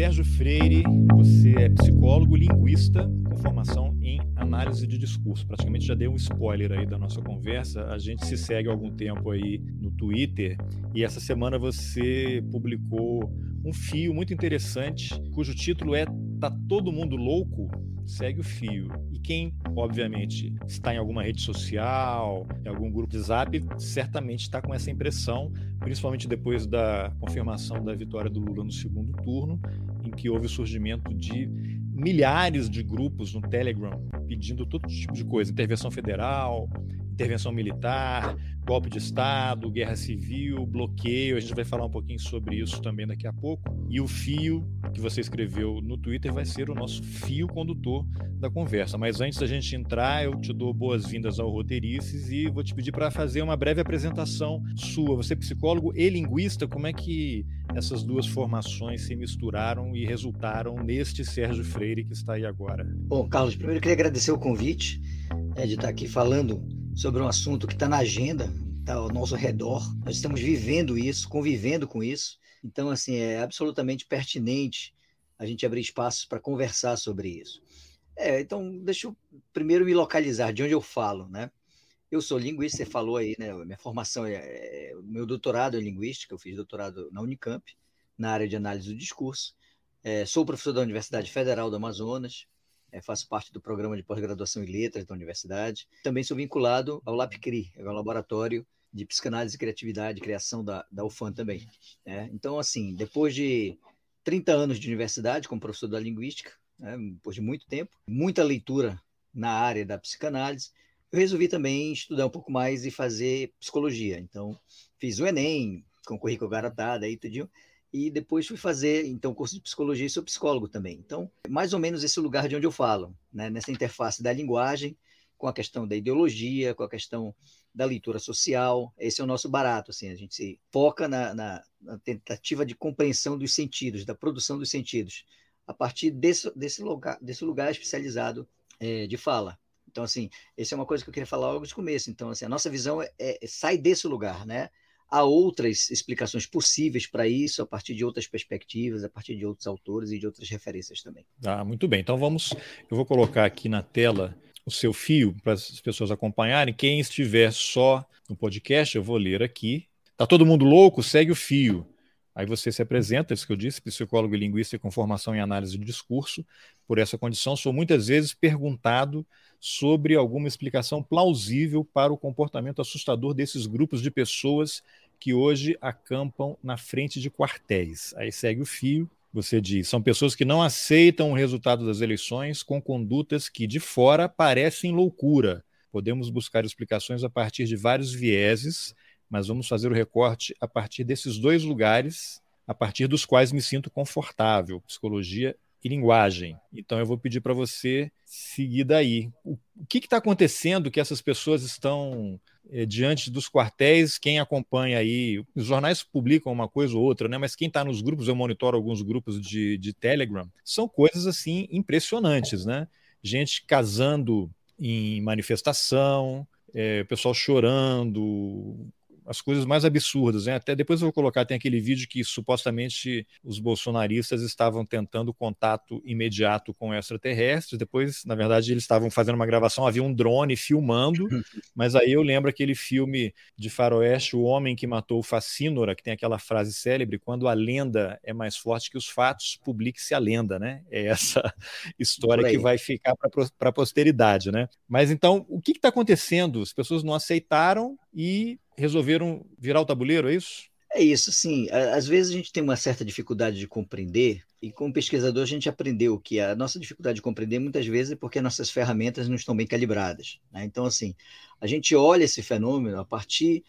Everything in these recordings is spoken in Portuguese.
Sérgio Freire, você é psicólogo, linguista, com formação em análise de discurso. Praticamente já dei um spoiler aí da nossa conversa. A gente se segue há algum tempo aí no Twitter e essa semana você publicou um fio muito interessante, cujo título é Tá todo mundo louco? Segue o fio. E quem, obviamente, está em alguma rede social, em algum grupo de zap, certamente está com essa impressão, principalmente depois da confirmação da vitória do Lula no segundo turno, em que houve o surgimento de milhares de grupos no Telegram pedindo todo tipo de coisa, intervenção federal, intervenção militar, golpe de Estado, guerra civil, bloqueio. A gente vai falar um pouquinho sobre isso também daqui a pouco. E o fio que você escreveu no Twitter vai ser o nosso fio condutor da conversa. Mas antes da gente entrar, eu te dou boas-vindas ao Roteirices e vou te pedir para fazer uma breve apresentação sua. Você é psicólogo e linguista, como é que essas duas formações se misturaram e resultaram neste Sérgio Freire que está aí agora? Bom, Carlos, primeiro eu queria agradecer o convite é, de estar aqui falando sobre um assunto que está na agenda, está ao nosso redor. Nós estamos vivendo isso, convivendo com isso. Então, assim, é absolutamente pertinente a gente abrir espaços para conversar sobre isso. É, então, deixa eu primeiro me localizar de onde eu falo, né? Eu sou linguista, você falou aí, né? Minha formação é, é meu doutorado é em linguística, eu fiz doutorado na Unicamp, na área de análise do discurso. É, sou professor da Universidade Federal do Amazonas, é, faço parte do programa de pós-graduação em letras da universidade. Também sou vinculado ao LabCRI, é um laboratório de psicanálise e criatividade, criação da, da UFAM também. Né? Então, assim, depois de 30 anos de universidade como professor da linguística, né? depois de muito tempo, muita leitura na área da psicanálise, eu resolvi também estudar um pouco mais e fazer psicologia. Então, fiz o Enem, concorri com o Garotada aí tudinho, e depois fui fazer então curso de psicologia e sou psicólogo também. Então, mais ou menos esse lugar de onde eu falo, né? nessa interface da linguagem com a questão da ideologia, com a questão da leitura social. Esse é o nosso barato, assim, a gente se foca na, na, na tentativa de compreensão dos sentidos, da produção dos sentidos, a partir desse, desse, lugar, desse lugar especializado é, de fala. Então, assim, essa é uma coisa que eu queria falar logo de começo. Então, assim, a nossa visão é, é, sai desse lugar, né? Há outras explicações possíveis para isso, a partir de outras perspectivas, a partir de outros autores e de outras referências também. Ah, muito bem. Então vamos, eu vou colocar aqui na tela o seu fio para as pessoas acompanharem. Quem estiver só no podcast, eu vou ler aqui. Tá todo mundo louco? Segue o fio. Aí você se apresenta, isso que eu disse, psicólogo e linguista com formação em análise de discurso. Por essa condição, sou muitas vezes perguntado sobre alguma explicação plausível para o comportamento assustador desses grupos de pessoas que hoje acampam na frente de quartéis. Aí segue o fio. Você diz: são pessoas que não aceitam o resultado das eleições com condutas que de fora parecem loucura. Podemos buscar explicações a partir de vários vieses, mas vamos fazer o recorte a partir desses dois lugares, a partir dos quais me sinto confortável: psicologia e linguagem. Então eu vou pedir para você seguir daí. O, que está acontecendo que essas pessoas estão é, diante dos quartéis? Quem acompanha aí, os jornais publicam uma coisa ou outra, né? Mas quem está nos grupos, eu monitoro alguns grupos de, de Telegram, são coisas assim impressionantes, né? Gente casando em manifestação, é, pessoal chorando, as coisas mais absurdas. Né? Até depois eu vou colocar, tem aquele vídeo que supostamente os bolsonaristas estavam tentando contato imediato com extraterrestres. Depois, na verdade, eles estavam fazendo uma gravação, havia um drone filmando, mas aí eu lembro aquele filme de faroeste, O Homem que Matou o Facínora, que tem aquela frase célebre, quando a lenda é mais forte que os fatos, publique-se a lenda, né? É essa história que vai ficar para a posteridade, né? Mas então, o que está acontecendo? As pessoas não aceitaram e resolveram virar o tabuleiro, é isso? É isso, sim. Às vezes a gente tem uma certa dificuldade de compreender, e como pesquisador a gente aprendeu que a nossa dificuldade de compreender muitas vezes é porque nossas ferramentas não estão bem calibradas. Né? Então, assim, a gente olha esse fenômeno a partir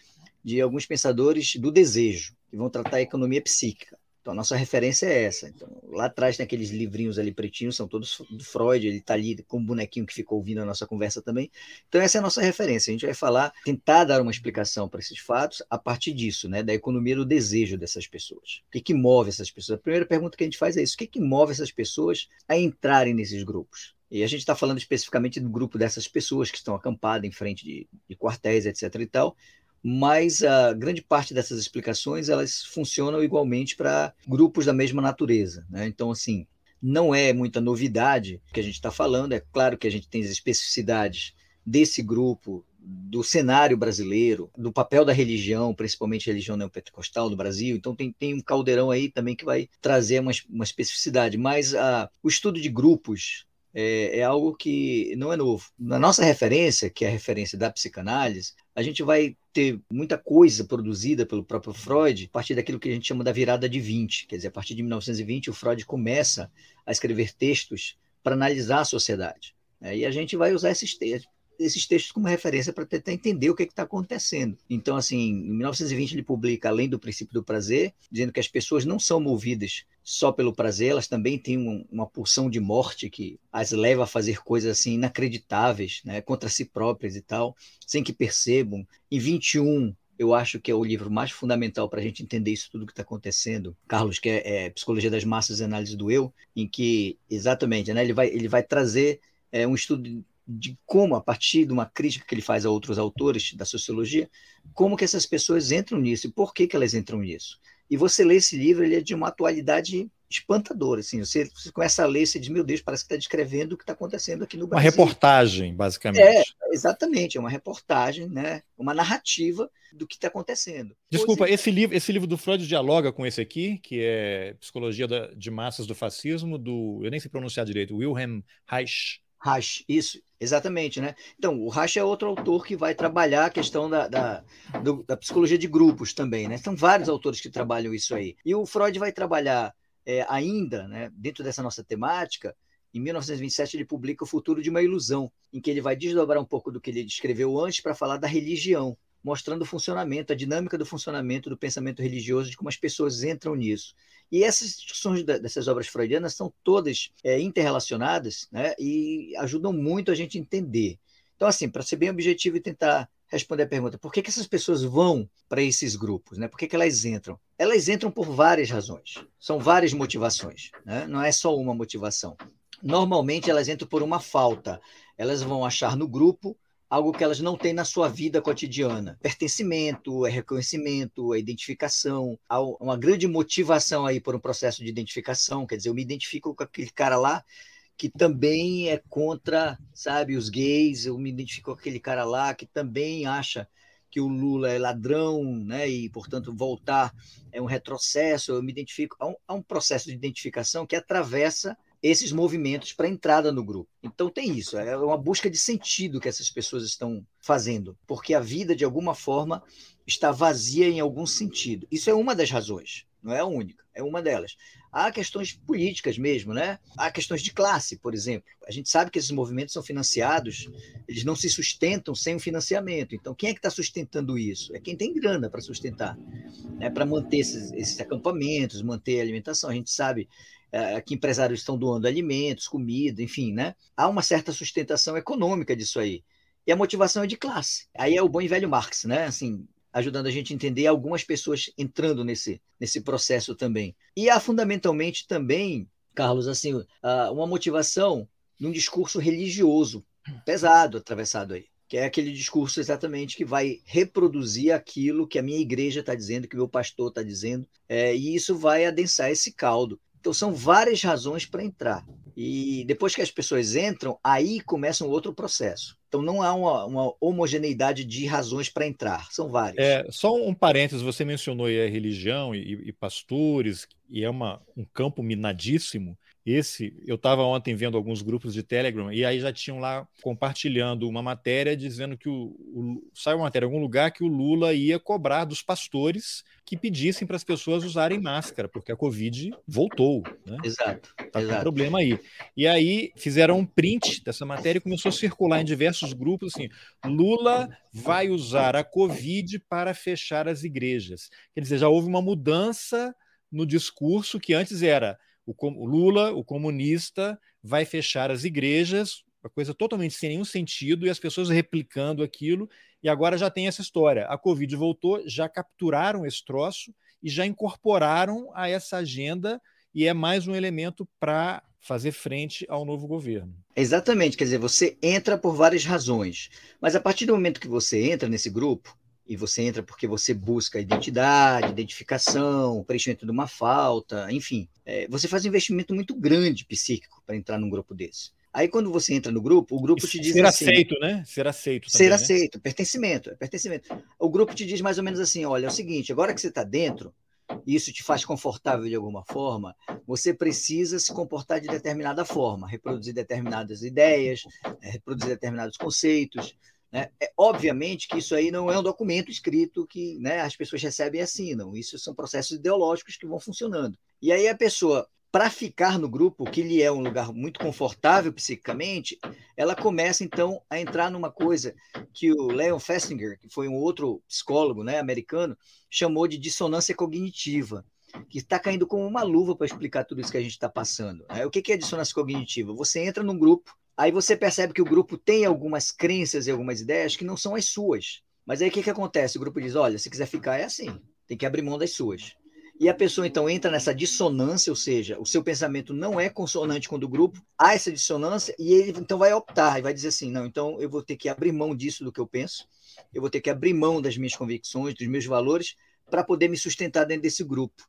de alguns pensadores do desejo, que vão tratar a economia psíquica. Então, a nossa referência é essa. Então, lá atrás tem aqueles livrinhos ali pretinhos, são todos do Freud, ele está ali com o bonequinho que ficou ouvindo a nossa conversa também. Então, essa é a nossa referência. A gente vai falar, tentar dar uma explicação para esses fatos a partir disso, né, da economia do desejo dessas pessoas. O que, que move essas pessoas? A primeira pergunta que a gente faz é isso: o que, que move essas pessoas a entrarem nesses grupos? E a gente está falando especificamente do grupo dessas pessoas que estão acampadas em frente de, de quartéis, etc. e tal mas a grande parte dessas explicações elas funcionam igualmente para grupos da mesma natureza. Né? Então, assim, não é muita novidade que a gente está falando, é claro que a gente tem as especificidades desse grupo, do cenário brasileiro, do papel da religião, principalmente a religião neopentecostal no Brasil. Então tem, tem um caldeirão aí também que vai trazer uma, uma especificidade. Mas a, o estudo de grupos é, é, algo que não é novo. Na nossa referência, que é a referência da psicanálise, a gente vai ter muita coisa produzida pelo próprio Freud a partir daquilo que a gente chama da virada de 20. Quer dizer, a partir de 1920, o Freud começa a escrever textos para analisar a sociedade. Né? E a gente vai usar esses textos esses textos como referência para tentar entender o que é está acontecendo. Então, assim, em 1920 ele publica Além do Princípio do Prazer, dizendo que as pessoas não são movidas só pelo prazer, elas também têm um, uma pulsão de morte que as leva a fazer coisas assim inacreditáveis, né, contra si próprias e tal, sem que percebam. Em 21 eu acho que é o livro mais fundamental para a gente entender isso tudo que está acontecendo, Carlos, que é, é, Psicologia das Massas e Análise do Eu, em que, exatamente, né, ele, vai, ele vai trazer é, um estudo de como, a partir de uma crítica que ele faz a outros autores da sociologia, como que essas pessoas entram nisso e por que, que elas entram nisso. E você lê esse livro, ele é de uma atualidade espantadora. Assim, você, você começa a ler e você diz, meu Deus, parece que está descrevendo o que está acontecendo aqui no Brasil. Uma reportagem, basicamente. É, exatamente, é uma reportagem, né? uma narrativa do que está acontecendo. Desculpa, esse livro, esse livro do Freud dialoga com esse aqui, que é Psicologia da, de Massas do Fascismo, do, eu nem sei pronunciar direito, Wilhelm Reich. Reich, isso, Exatamente, né? Então, o Racha é outro autor que vai trabalhar a questão da, da, do, da, psicologia de grupos também, né? São vários autores que trabalham isso aí. E o Freud vai trabalhar é, ainda, né, dentro dessa nossa temática, em 1927 ele publica O Futuro de uma Ilusão, em que ele vai desdobrar um pouco do que ele descreveu antes para falar da religião, mostrando o funcionamento, a dinâmica do funcionamento do pensamento religioso, de como as pessoas entram nisso. E essas discussões dessas obras freudianas são todas é, interrelacionadas né, e ajudam muito a gente entender. Então, assim, para ser bem objetivo e tentar responder a pergunta, por que, que essas pessoas vão para esses grupos? Né? Por que, que elas entram? Elas entram por várias razões. São várias motivações. Né? Não é só uma motivação. Normalmente elas entram por uma falta. Elas vão achar no grupo algo que elas não têm na sua vida cotidiana. Pertencimento, é reconhecimento, é identificação, há uma grande motivação aí por um processo de identificação, quer dizer, eu me identifico com aquele cara lá que também é contra, sabe, os gays, eu me identifico com aquele cara lá que também acha que o Lula é ladrão, né, e portanto voltar é um retrocesso, eu me identifico, há um, há um processo de identificação que atravessa esses movimentos para entrada no grupo. Então tem isso, é uma busca de sentido que essas pessoas estão fazendo, porque a vida de alguma forma está vazia em algum sentido. Isso é uma das razões, não é a única, é uma delas. Há questões políticas mesmo, né? Há questões de classe, por exemplo. A gente sabe que esses movimentos são financiados, eles não se sustentam sem o financiamento. Então, quem é que está sustentando isso? É quem tem grana para sustentar, né? para manter esses, esses acampamentos, manter a alimentação. A gente sabe é, que empresários estão doando alimentos, comida, enfim, né? Há uma certa sustentação econômica disso aí. E a motivação é de classe. Aí é o bom e velho Marx, né? Assim, ajudando a gente a entender algumas pessoas entrando nesse, nesse processo também. E há fundamentalmente também, Carlos, assim, uma motivação num discurso religioso pesado atravessado aí que é aquele discurso exatamente que vai reproduzir aquilo que a minha igreja está dizendo, que meu pastor está dizendo, é, e isso vai adensar esse caldo. Então, são várias razões para entrar. E depois que as pessoas entram, aí começa um outro processo. Então, não há uma, uma homogeneidade de razões para entrar, são várias. É, só um parênteses: você mencionou aí a religião e, e pastores, e é uma, um campo minadíssimo. Esse, eu estava ontem vendo alguns grupos de Telegram e aí já tinham lá compartilhando uma matéria dizendo que o, o saiu uma matéria em algum lugar que o Lula ia cobrar dos pastores que pedissem para as pessoas usarem máscara, porque a Covid voltou. Né? Exato. Tá com um problema aí. E aí fizeram um print dessa matéria e começou a circular em diversos grupos assim: Lula vai usar a Covid para fechar as igrejas. Quer dizer, já houve uma mudança no discurso que antes era o Lula, o comunista, vai fechar as igrejas, uma coisa totalmente sem nenhum sentido, e as pessoas replicando aquilo, e agora já tem essa história. A Covid voltou, já capturaram esse troço e já incorporaram a essa agenda, e é mais um elemento para fazer frente ao novo governo. Exatamente, quer dizer, você entra por várias razões, mas a partir do momento que você entra nesse grupo, e você entra porque você busca identidade, identificação, preenchimento de uma falta, enfim. É, você faz um investimento muito grande psíquico para entrar num grupo desse. Aí quando você entra no grupo, o grupo te diz ser assim... Aceito, né? Ser aceito também, Ser né? aceito, pertencimento, é pertencimento. O grupo te diz mais ou menos assim, olha, é o seguinte, agora que você está dentro, e isso te faz confortável de alguma forma, você precisa se comportar de determinada forma, reproduzir determinadas ideias, é, reproduzir determinados conceitos, né? É, obviamente que isso aí não é um documento escrito que né, as pessoas recebem e assinam. Isso são processos ideológicos que vão funcionando. E aí a pessoa, para ficar no grupo, que lhe é um lugar muito confortável psiquicamente, ela começa então a entrar numa coisa que o Leon Festinger, que foi um outro psicólogo né, americano, chamou de dissonância cognitiva que está caindo como uma luva para explicar tudo isso que a gente está passando. Né? O que é dissonância cognitiva? Você entra num grupo Aí você percebe que o grupo tem algumas crenças e algumas ideias que não são as suas. Mas aí o que, que acontece? O grupo diz: olha, se quiser ficar é assim, tem que abrir mão das suas. E a pessoa então entra nessa dissonância, ou seja, o seu pensamento não é consonante com o do grupo, há essa dissonância, e ele então vai optar e vai dizer assim: não, então eu vou ter que abrir mão disso do que eu penso, eu vou ter que abrir mão das minhas convicções, dos meus valores, para poder me sustentar dentro desse grupo.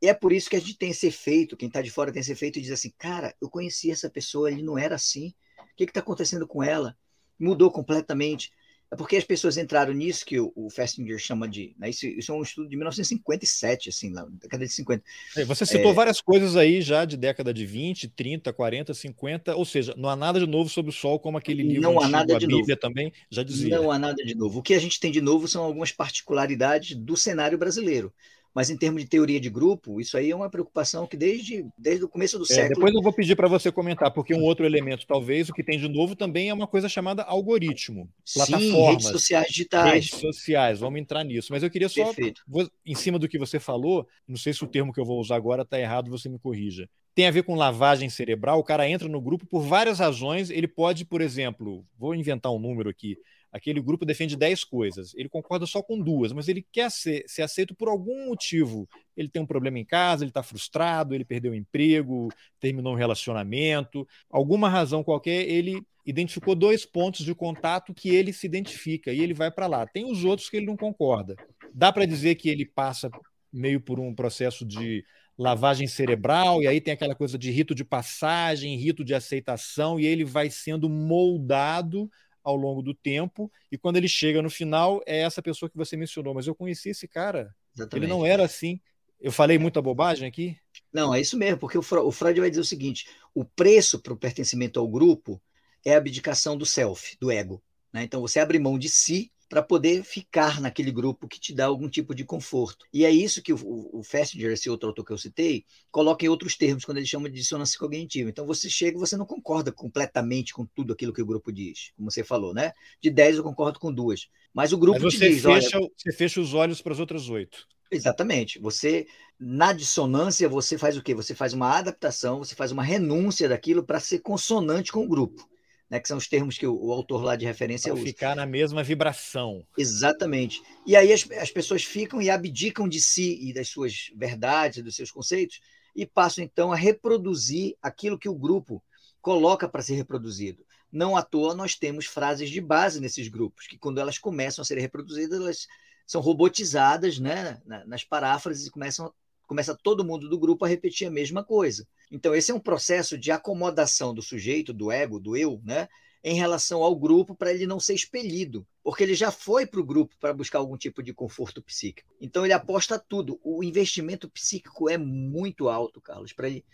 E é por isso que a gente tem esse efeito, quem está de fora tem esse efeito e diz assim, cara, eu conheci essa pessoa, ele não era assim. O que está acontecendo com ela? Mudou completamente. É porque as pessoas entraram nisso que o, o Festinger chama de. Né, isso, isso, é um estudo de 1957, assim, na década de 50. É, você citou é... várias coisas aí já de década de 20, 30, 40, 50, ou seja, não há nada de novo sobre o sol, como aquele livro não há nada a de Bíblia novo. também já dizia. Não há nada de novo. O que a gente tem de novo são algumas particularidades do cenário brasileiro. Mas em termos de teoria de grupo, isso aí é uma preocupação que desde, desde o começo do é, século. Depois eu vou pedir para você comentar, porque um outro elemento, talvez, o que tem de novo também é uma coisa chamada algoritmo. Plataformas. Sim, redes sociais digitais. Redes sociais, vamos entrar nisso. Mas eu queria só, vou, em cima do que você falou, não sei se o termo que eu vou usar agora está errado, você me corrija tem a ver com lavagem cerebral. O cara entra no grupo por várias razões. Ele pode, por exemplo, vou inventar um número aqui aquele grupo defende 10 coisas, ele concorda só com duas, mas ele quer ser, ser aceito por algum motivo. Ele tem um problema em casa, ele está frustrado, ele perdeu o emprego, terminou um relacionamento, alguma razão qualquer, ele identificou dois pontos de contato que ele se identifica e ele vai para lá. Tem os outros que ele não concorda. Dá para dizer que ele passa meio por um processo de lavagem cerebral, e aí tem aquela coisa de rito de passagem, rito de aceitação, e ele vai sendo moldado ao longo do tempo, e quando ele chega no final, é essa pessoa que você mencionou. Mas eu conheci esse cara, Exatamente. ele não era assim. Eu falei muita bobagem aqui? Não, é isso mesmo, porque o Freud vai dizer o seguinte: o preço para o pertencimento ao grupo é a abdicação do self, do ego. Né? Então você abre mão de si para poder ficar naquele grupo que te dá algum tipo de conforto. E é isso que o, o Festinger, esse outro autor que eu citei, coloca em outros termos, quando ele chama de dissonância cognitiva. Então você chega e você não concorda completamente com tudo aquilo que o grupo diz, como você falou, né? De 10 eu concordo com duas. Mas o grupo Mas te diz, fecha, olha... Você fecha os olhos para as outras oito. Exatamente. Você, na dissonância, você faz o quê? Você faz uma adaptação, você faz uma renúncia daquilo para ser consonante com o grupo né, que são os termos que o, o autor lá de referência Pra usa. Ficar na mesma vibração. Exatamente. E aí as, as pessoas ficam e abdicam de si e das suas verdades, dos seus conceitos, e passam então a reproduzir aquilo que o grupo coloca para ser reproduzido. Não à toa nós temos frases de base nesses grupos, que quando elas começam a ser reproduzidas, elas são robotizadas né, nas paráfrases e começam começa todo mundo do grupo a repetir a mesma coisa. Então, esse é um processo de acomodação do sujeito, do ego, do eu, né? em relação ao grupo para ele não ser expelido, porque ele já foi para o grupo para buscar algum tipo de conforto psíquico. Então ele aposta tudo. O investimento psíquico é muito alto, Carlos, para ele,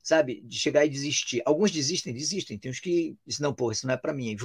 sabe, de chegar e desistir. Alguns desistem, desistem. Tem uns que dizem, não, pô, isso não é para mim.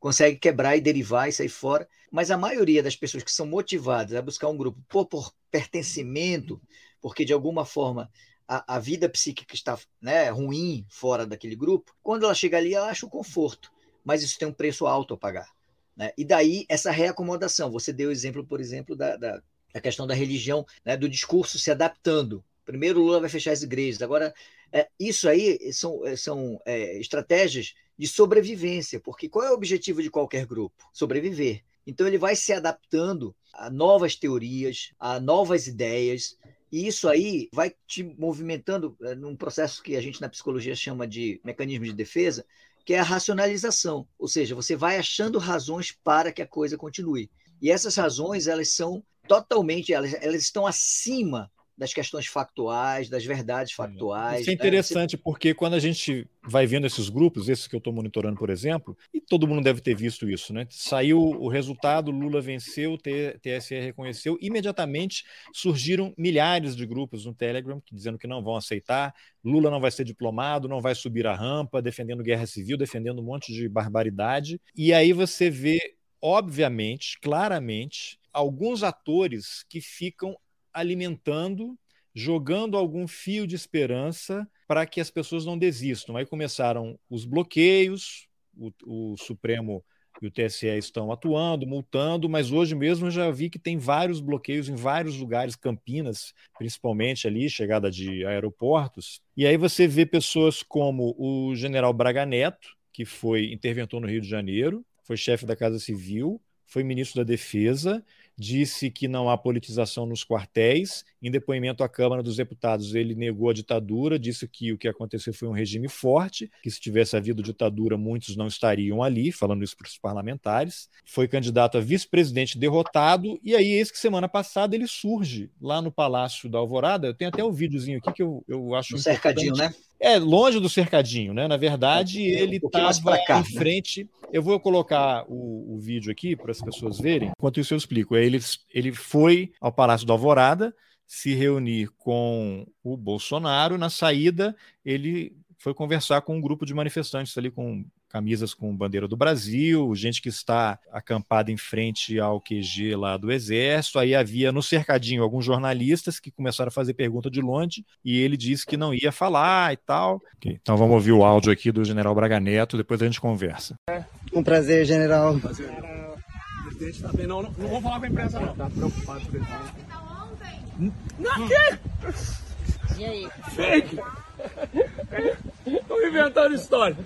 Consegue quebrar e derivar e sair fora. Mas a maioria das pessoas que são motivadas a buscar um grupo por, por pertencimento, porque de alguma forma a, a vida psíquica está né, ruim fora daquele grupo, quando ela chega ali, ela acha o conforto, mas isso tem um preço alto a pagar. Né? E daí essa reacomodação. Você deu o exemplo, por exemplo, da, da, da questão da religião, né, do discurso se adaptando. Primeiro Lula vai fechar as igrejas, agora é, isso aí são, são é, estratégias de sobrevivência, porque qual é o objetivo de qualquer grupo? Sobreviver. Então ele vai se adaptando a novas teorias, a novas ideias, e isso aí vai te movimentando é, num processo que a gente na psicologia chama de mecanismo de defesa, que é a racionalização. Ou seja, você vai achando razões para que a coisa continue. E essas razões, elas são totalmente, elas, elas estão acima das questões factuais, das verdades é. factuais. Isso é interessante, né? porque quando a gente vai vendo esses grupos, esses que eu estou monitorando, por exemplo, e todo mundo deve ter visto isso, né? Saiu o resultado, Lula venceu, o TSE reconheceu, imediatamente surgiram milhares de grupos no Telegram dizendo que não vão aceitar, Lula não vai ser diplomado, não vai subir a rampa, defendendo guerra civil, defendendo um monte de barbaridade. E aí você vê, obviamente, claramente, alguns atores que ficam alimentando, jogando algum fio de esperança para que as pessoas não desistam. Aí começaram os bloqueios, o, o Supremo e o TSE estão atuando, multando, mas hoje mesmo eu já vi que tem vários bloqueios em vários lugares, Campinas, principalmente ali, chegada de aeroportos. E aí você vê pessoas como o general Braga Neto, que foi interventor no Rio de Janeiro, foi chefe da Casa Civil, foi ministro da Defesa disse que não há politização nos quartéis. Em depoimento à Câmara dos Deputados, ele negou a ditadura, disse que o que aconteceu foi um regime forte, que se tivesse havido ditadura, muitos não estariam ali, falando isso para os parlamentares. Foi candidato a vice-presidente derrotado, e aí, eis que semana passada ele surge lá no Palácio da Alvorada. Eu tenho até o um videozinho aqui que eu, eu acho. Um cercadinho, né? É, longe do cercadinho, né? Na verdade, é, ele estava um em né? frente. Eu vou colocar o, o vídeo aqui para as pessoas verem. Enquanto isso, eu explico. Ele, ele foi ao Palácio da Alvorada se reunir com o Bolsonaro. Na saída, ele foi conversar com um grupo de manifestantes ali com camisas com bandeira do Brasil, gente que está acampada em frente ao QG lá do Exército. Aí havia no cercadinho alguns jornalistas que começaram a fazer pergunta de longe e ele disse que não ia falar e tal. Okay, então vamos ouvir o áudio aqui do General Braga Neto, depois a gente conversa. Um prazer, General. Prazer. O presidente está bem. Não, não, não vou falar com a imprensa, não. Está preocupado com ele. Não, quê? E aí? Fake! Estou inventando história.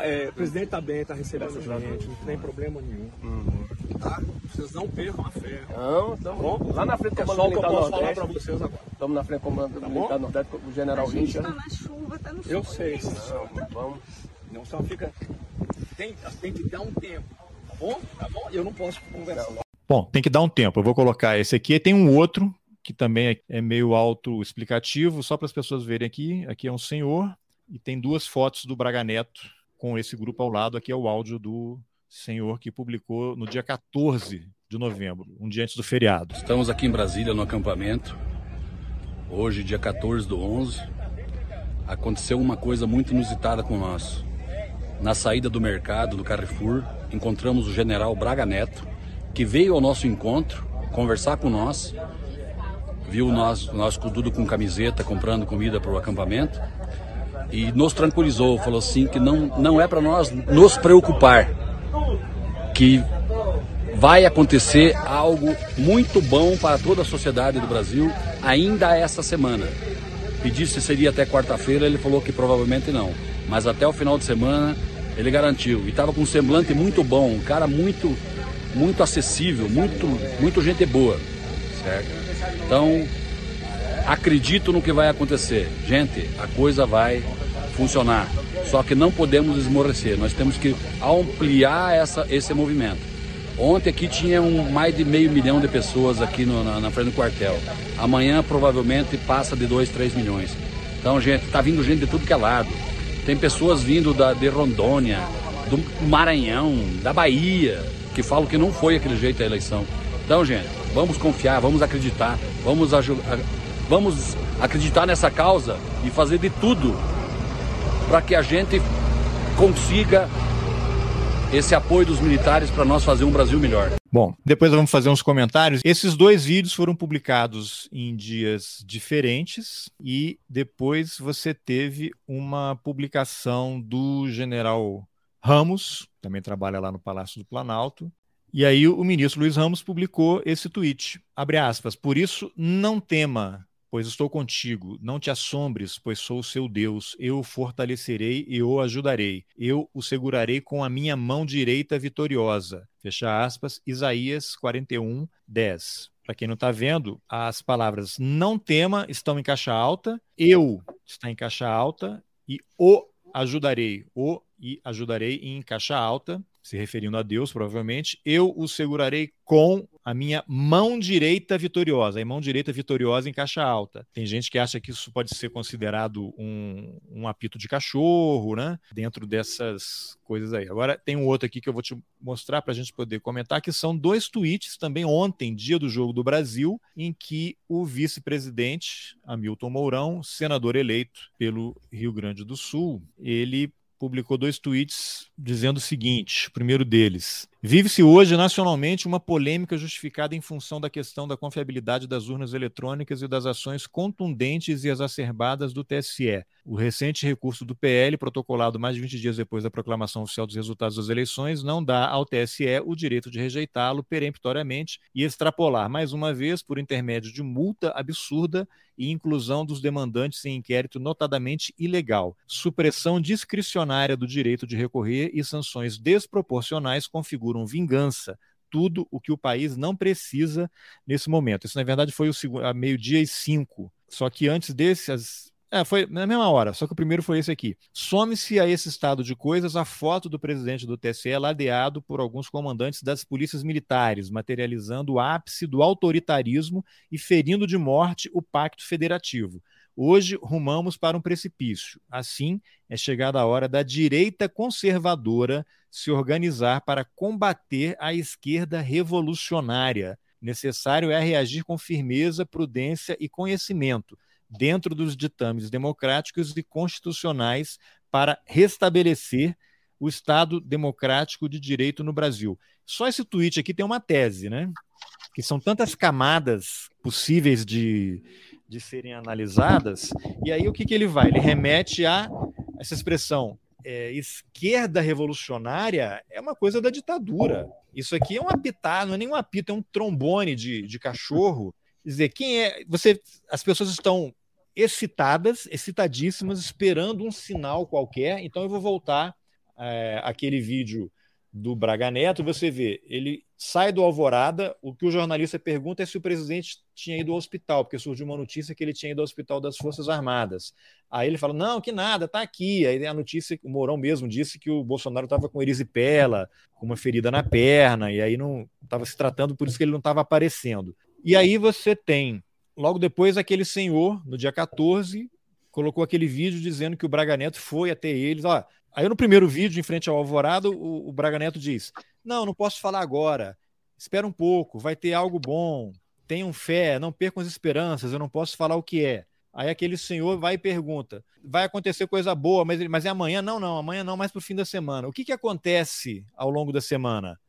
É, o presidente está bem, está recebendo gente, não tem problema nenhum. Uhum. Tá? Vocês não percam a fé. Não, estamos lá na frente do comando militar Nordeste. falar vocês agora. Estamos na frente do comando tá militar Nordeste, o general Richard. Está na chuva, está no. Eu sei. Não, vamos. Não, só fica... Tem, tem que dar um tempo, tá bom? Tá bom? Eu não posso conversar. Bom, tem que dar um tempo. Eu vou colocar esse aqui. Tem um outro que também é, é meio auto-explicativo, só para as pessoas verem aqui. Aqui é um senhor e tem duas fotos do Braga Neto com esse grupo ao lado. Aqui é o áudio do senhor que publicou no dia 14 de novembro, um dia antes do feriado. Estamos aqui em Brasília, no acampamento. Hoje, dia 14 do 11, aconteceu uma coisa muito inusitada com nós. Na saída do mercado, do Carrefour, encontramos o general Braga Neto, que veio ao nosso encontro conversar com nós, viu nós, nós tudo com camiseta, comprando comida para o acampamento, e nos tranquilizou, falou assim que não, não é para nós nos preocupar, que vai acontecer algo muito bom para toda a sociedade do Brasil ainda essa semana. Pedi se seria até quarta-feira, ele falou que provavelmente não, mas até o final de semana ele garantiu. E estava com um semblante muito bom, um cara muito, muito acessível, muito, muito gente boa, certo? Então, acredito no que vai acontecer. Gente, a coisa vai funcionar. Só que não podemos esmorecer, nós temos que ampliar essa, esse movimento. Ontem aqui tinha um, mais de meio milhão de pessoas aqui no, na, na, frente do quartel. Amanhã provavelmente passa de 2, 3 milhões. Então, gente, tá vindo gente de tudo que é lado. Tem pessoas vindo da, de Rondônia, do Maranhão, da Bahia, que falam que não foi aquele jeito a eleição. Então, gente, vamos confiar, vamos acreditar, vamos, vamos acreditar nessa causa e fazer de tudo para que a gente consiga esse apoio dos militares para nós fazer um Brasil melhor. Bom, depois vamos fazer uns comentários. Esses dois vídeos foram publicados em dias diferentes e depois você teve uma publicação do general Ramos, também trabalha lá no Palácio do Planalto. E aí o ministro Luiz Ramos publicou esse tweet, abre aspas, por isso não tema pois estou contigo. Não te assombres, pois sou o seu Deus. Eu o fortalecerei e o ajudarei. Eu o segurarei com a minha mão direita vitoriosa. Fecha aspas, Isaías 41, 10. Para quem não está vendo, as palavras não tema estão em caixa alta, eu está em caixa alta e o ajudarei. O e ajudarei em caixa alta. se referindo a Deus, provavelmente, eu o segurarei com a minha mão direita vitoriosa. E mão direita vitoriosa em caixa alta. Tem gente que acha que isso pode ser considerado um, um apito de cachorro, né? Dentro dessas coisas aí. Agora, tem um outro aqui que eu vou te mostrar para a gente poder comentar, que são dois tweets também ontem, dia do Jogo do Brasil, em que o vice-presidente, Hamilton Mourão, senador eleito pelo Rio Grande do Sul, ele publicou dois tweets dizendo o seguinte: o primeiro deles. Vive-se hoje nacionalmente uma polêmica justificada em função da questão da confiabilidade das urnas eletrônicas e das ações contundentes e exacerbadas do TSE. O recente recurso do PL, protocolado mais de 20 dias depois da proclamação oficial dos resultados das eleições, não dá ao TSE o direito de rejeitá-lo peremptoriamente e extrapolar, mais uma vez, por intermédio de multa absurda e inclusão dos demandantes em inquérito notadamente ilegal, supressão discricionária do direito de recorrer e sanções desproporcionais configuram vingança, tudo o que o país não precisa nesse momento. Isso, na verdade, foi o a meio-dia e cinco. Só que antes desse, as, é, foi na mesma hora, só que o primeiro foi esse aqui. Some-se a esse estado de coisas a foto do presidente do TSE ladeado por alguns comandantes das polícias militares, materializando o ápice do autoritarismo e ferindo de morte o pacto federativo. Hoje rumamos para um precipício. Assim, é chegada a hora da direita conservadora se organizar para combater a esquerda revolucionária. Necessário é reagir com firmeza, prudência e conhecimento, dentro dos ditames democráticos e constitucionais, para restabelecer o Estado democrático de direito no Brasil. Só esse tweet aqui tem uma tese, né? Que são tantas camadas possíveis de, de serem analisadas, e aí o que, que ele vai? Ele remete a essa expressão é, esquerda revolucionária é uma coisa da ditadura. Isso aqui é um apitar, não é nem um apito, é um trombone de, de cachorro. Quer dizer, quem é. Você, as pessoas estão excitadas, excitadíssimas, esperando um sinal qualquer. Então eu vou voltar é, aquele vídeo do Braga Neto, você vê, ele sai do Alvorada, o que o jornalista pergunta é se o presidente tinha ido ao hospital, porque surgiu uma notícia que ele tinha ido ao hospital das Forças Armadas. Aí ele fala, não, que nada, tá aqui. Aí a notícia, o Mourão mesmo disse que o Bolsonaro estava com erisipela, com uma ferida na perna, e aí não estava se tratando, por isso que ele não estava aparecendo. E aí você tem, logo depois, aquele senhor, no dia 14, colocou aquele vídeo dizendo que o Braga Neto foi até eles, ó, Aí no primeiro vídeo, em frente ao Alvorado, o, o Braga Neto diz: Não, não posso falar agora. Espera um pouco, vai ter algo bom. Tenham fé, não percam as esperanças, eu não posso falar o que é. Aí aquele senhor vai e pergunta: vai acontecer coisa boa, mas, mas é amanhã? Não, não, amanhã não, mas para o fim da semana. O que, que acontece ao longo da semana?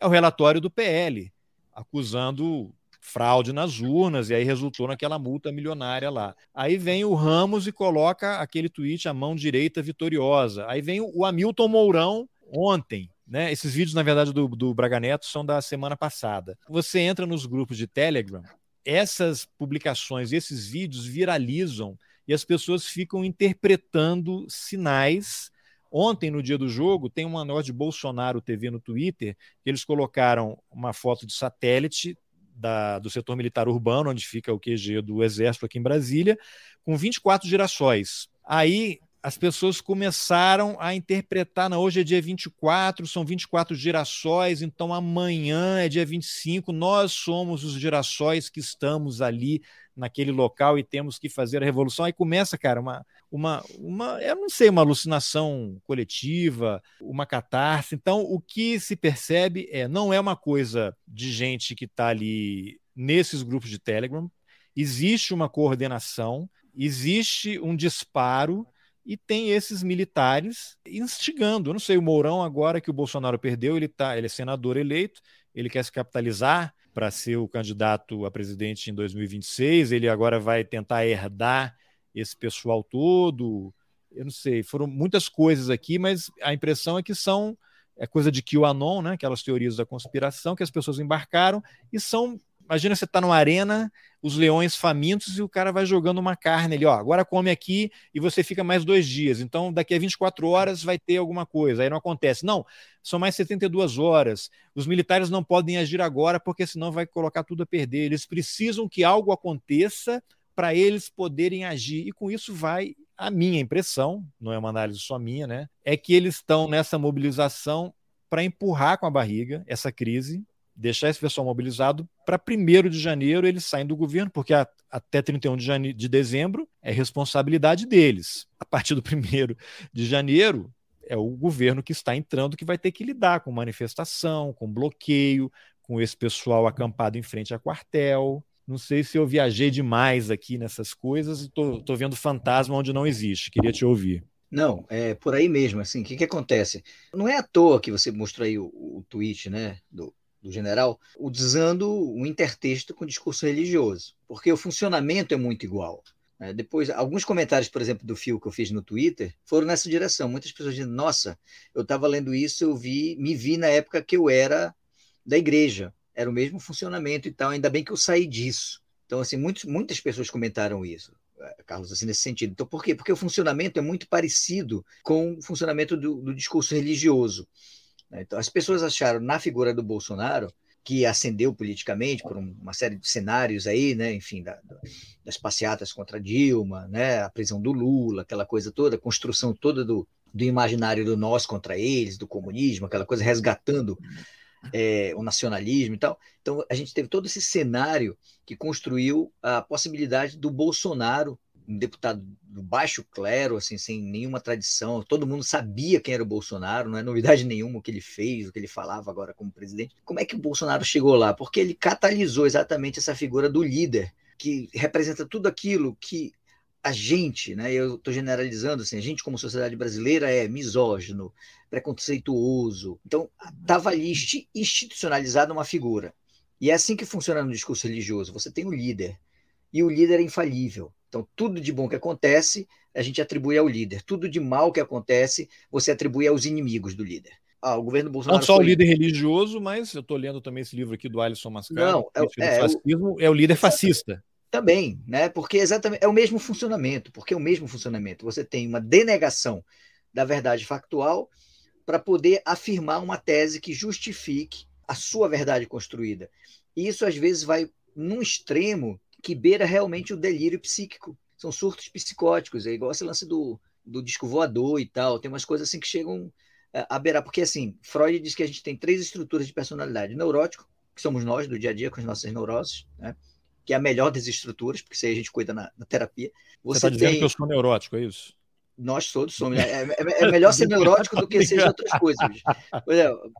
É o relatório do PL, acusando fraude nas urnas, e aí resultou naquela multa milionária lá. Aí vem o Ramos e coloca aquele tweet, a mão direita vitoriosa. Aí vem o Hamilton Mourão ontem. Né? Esses vídeos, na verdade, do, do Braga Neto são da semana passada. Você entra nos grupos de Telegram, essas publicações, esses vídeos viralizam e as pessoas ficam interpretando sinais. Ontem, no dia do jogo, tem uma nota de Bolsonaro TV no Twitter, eles colocaram uma foto de satélite da, do setor militar urbano, onde fica o QG do Exército aqui em Brasília, com 24 girassóis. Aí as pessoas começaram a interpretar, não, hoje é dia 24, são 24 girassóis, então amanhã é dia 25, nós somos os girassóis que estamos ali naquele local e temos que fazer a revolução. Aí começa, cara, uma, uma, uma eu não sei, uma alucinação coletiva, uma catarse. Então, o que se percebe é, não é uma coisa de gente que está ali nesses grupos de Telegram, existe uma coordenação, existe um disparo e tem esses militares instigando. Eu não sei, o Mourão, agora que o Bolsonaro perdeu, ele, tá, ele é senador eleito, ele quer se capitalizar para ser o candidato a presidente em 2026, ele agora vai tentar herdar esse pessoal todo. Eu não sei, foram muitas coisas aqui, mas a impressão é que são é coisa de QAnon, né? Aquelas teorias da conspiração que as pessoas embarcaram e são Imagina você tá numa arena, os leões famintos e o cara vai jogando uma carne ali, ó, agora come aqui e você fica mais dois dias. Então, daqui a 24 horas vai ter alguma coisa. Aí não acontece. Não, são mais 72 horas. Os militares não podem agir agora porque senão vai colocar tudo a perder. Eles precisam que algo aconteça para eles poderem agir. E com isso vai a minha impressão, não é uma análise só minha, né? É que eles estão nessa mobilização para empurrar com a barriga essa crise, deixar esse pessoal mobilizado para 1 de janeiro eles saem do governo, porque a, até 31 de, jane... de dezembro é responsabilidade deles. A partir do 1 de janeiro, é o governo que está entrando que vai ter que lidar com manifestação, com bloqueio, com esse pessoal acampado em frente a quartel. Não sei se eu viajei demais aqui nessas coisas e estou vendo fantasma onde não existe. Queria te ouvir. Não, é por aí mesmo. Assim, o que, que acontece? Não é à toa que você mostrou aí o, o tweet né, do, do general usando um intertexto com discurso religioso, porque o funcionamento é muito igual. É, depois, alguns comentários, por exemplo, do fio que eu fiz no Twitter foram nessa direção. Muitas pessoas dizendo: Nossa, eu estava lendo isso, eu vi, me vi na época que eu era da igreja, era o mesmo funcionamento e tal. Ainda bem que eu saí disso. Então, assim, muitos, muitas pessoas comentaram isso, é, Carlos, assim, nesse sentido. Então, por quê? Porque o funcionamento é muito parecido com o funcionamento do, do discurso religioso. Né? Então, as pessoas acharam na figura do Bolsonaro que ascendeu politicamente por uma série de cenários aí, né, enfim, da, das passeatas contra Dilma, né, a prisão do Lula, aquela coisa toda, a construção toda do, do imaginário do nós contra eles, do comunismo, aquela coisa resgatando é, o nacionalismo e tal. Então, a gente teve todo esse cenário que construiu a possibilidade do Bolsonaro um deputado do baixo clero, assim, sem nenhuma tradição. Todo mundo sabia quem era o Bolsonaro, não é novidade nenhuma o que ele fez, o que ele falava agora como presidente. Como é que o Bolsonaro chegou lá? Porque ele catalisou exatamente essa figura do líder, que representa tudo aquilo que a gente, né, eu estou generalizando, assim, a gente como sociedade brasileira é misógino, preconceituoso. Então, estava ali institucionalizada uma figura. E é assim que funciona no discurso religioso. Você tem o líder, e o líder é infalível. Então, tudo de bom que acontece, a gente atribui ao líder. Tudo de mal que acontece, você atribui aos inimigos do líder. Ah, o governo Bolsonaro. Não só foi... o líder religioso, mas eu estou lendo também esse livro aqui do Alisson Mascaro. Não, é, é, fascismo, o... é o líder fascista. Também, né? Porque exatamente é o mesmo funcionamento, porque é o mesmo funcionamento. Você tem uma denegação da verdade factual para poder afirmar uma tese que justifique a sua verdade construída. E isso às vezes vai num extremo que beira realmente o delírio psíquico. São surtos psicóticos, é igual esse lance do, do disco voador e tal. Tem umas coisas assim que chegam é, a beirar. Porque, assim, Freud diz que a gente tem três estruturas de personalidade: neurótico, que somos nós do dia a dia com as nossas neuroses, né? que é a melhor das estruturas, porque isso aí a gente cuida na, na terapia. Você está dizendo tem... que eu sou neurótico, é isso? Nós todos somos. É, é, é melhor ser neurótico do que ser outras coisas.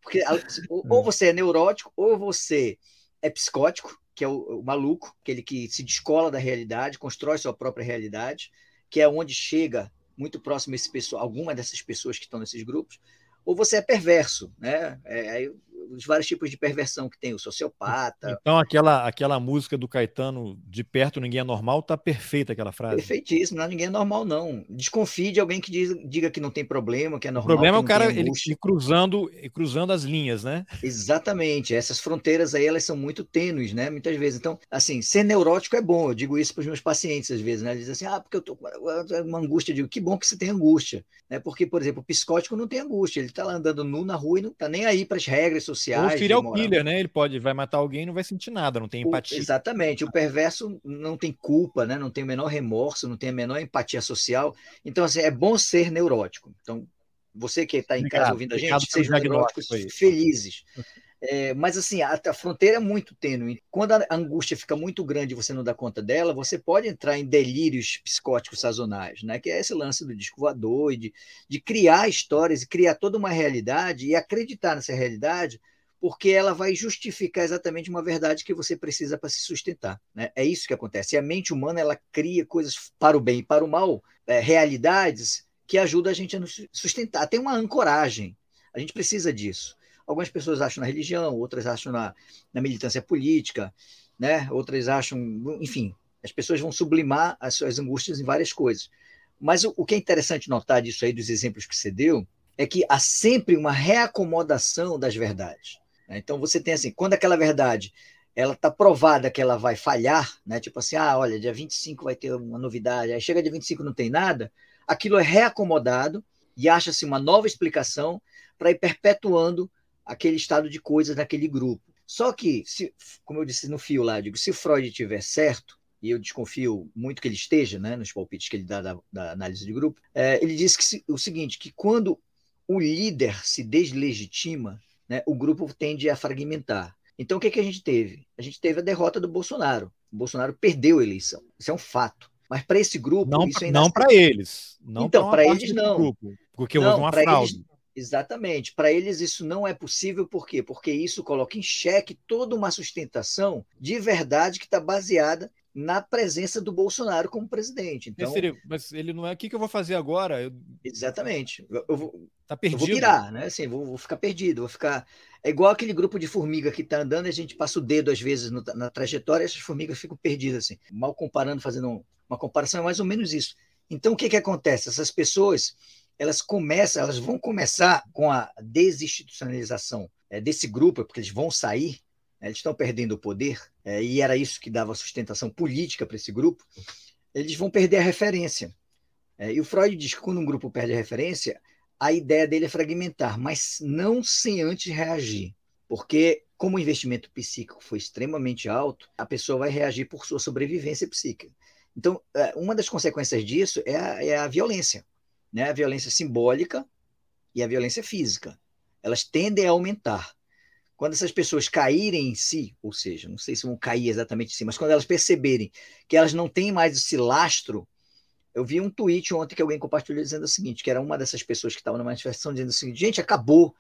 Porque ou você é neurótico, ou você é psicótico, que é o, o, maluco, aquele que se descola da realidade, constrói sua própria realidade, que é onde chega muito próximo esse pessoal, alguma dessas pessoas que estão nesses grupos, ou você é perverso, né? É, os vários tipos de perversão que tem, o sociopata. Então, aquela, aquela música do Caetano, de perto ninguém é normal, tá perfeita aquela frase. Perfeitíssimo, não, ninguém é normal, não. Desconfie de alguém que diz, diga que não tem problema, que é normal. O problema é o cara ele, cruzando, cruzando as linhas, né? Exatamente. Essas fronteiras aí, elas são muito tênues, né? Muitas vezes. Então, assim, ser neurótico é bom. Eu digo isso para os meus pacientes, às vezes, né? Eles dizem assim, ah, porque eu tô com uma angústia. Eu digo, que bom que você tem angústia. Né? Porque, por exemplo, o psicótico não tem angústia. Ele está lá andando nu na rua e não está nem aí para as regras sociais. O serial killer, né? Ele pode, vai matar alguém e não vai sentir nada, não tem empatia. O, exatamente. O perverso não tem culpa, né? Não tem o menor remorso, não tem a menor empatia social. Então, assim, é bom ser neurótico. Então, você que está em casa ouvindo a gente, sejam neuróticos felizes. É, mas assim, a, a, fronteira é muito tênue. Quando a angústia fica muito grande e você não dá conta dela, você pode entrar em delírios psicóticos sazonais, né? que é esse lance do disco voador, de, de criar histórias criar toda uma realidade e acreditar nessa realidade porque ela vai justificar exatamente uma verdade que você precisa para se sustentar. Né? É isso que acontece. E a mente humana ela cria coisas para o bem e para o mal, é, realidades que ajudam a gente a nos sustentar. Tem uma ancoragem. A gente precisa disso. Algumas pessoas acham na religião, outras acham na, na militância política, né? outras acham, enfim, as pessoas vão sublimar as suas angústias em várias coisas. Mas o, o que é interessante notar disso aí, dos exemplos que você deu, é que há sempre uma reacomodação das verdades. Né? Então você tem assim, quando aquela verdade ela está provada que ela vai falhar, né? tipo assim, ah, olha, dia 25 vai ter uma novidade, aí chega dia 25 não tem nada, aquilo é reacomodado e acha-se uma nova explicação para ir perpetuando aquele estado de coisas naquele grupo. Só que, se, como eu disse no fio lá, digo, se Freud tiver certo, e eu desconfio muito que ele esteja, né, nos palpites que ele dá da, da análise de grupo, é, ele diz que, o seguinte, que quando o líder se deslegitima, né, o grupo tende a fragmentar. Então, o que, que a gente teve? A gente teve a derrota do Bolsonaro. O Bolsonaro perdeu a eleição. Isso é um fato. Mas para esse grupo, não, isso ainda não para eles. Não então, para eles não. Grupo, porque não, houve uma fraude. Eles, exatamente. Para eles isso não é possível, por quê? Porque isso coloca em xeque toda uma sustentação de verdade que está baseada na presença do Bolsonaro como presidente. Então, mas ele não é. O que, que eu vou fazer agora? Eu... Exatamente. Eu vou, tá perdido. Vou virar, né? Assim, vou, vou, ficar perdido, vou ficar. É igual aquele grupo de formiga que está andando e a gente passa o dedo às vezes no, na trajetória e essas formigas ficam perdidas, assim. Mal comparando, fazendo uma comparação, é mais ou menos isso. Então, o que, que acontece? Essas pessoas, elas começam, elas vão começar com a desinstitucionalização é, desse grupo, porque eles vão sair né, eles estão perdendo o poder, é, e era isso que dava sustentação política para esse grupo, eles vão perder a referência. É, e o Freud diz que quando um grupo perde a referência, a ideia dele é fragmentar, mas não sem antes reagir. Porque, como o investimento psíquico foi extremamente alto, a pessoa vai reagir por sua sobrevivência psíquica. Então, uma das consequências disso é a, é a violência, né? a violência simbólica e a violência física. Elas tendem a aumentar. Quando essas pessoas caírem em si, ou seja, não sei se vão cair exatamente em si, mas quando elas perceberem que elas não têm mais esse lastro, eu vi um tweet ontem que alguém compartilhou dizendo o seguinte, que era uma dessas pessoas que estava na manifestação dizendo o seguinte, gente, acabou,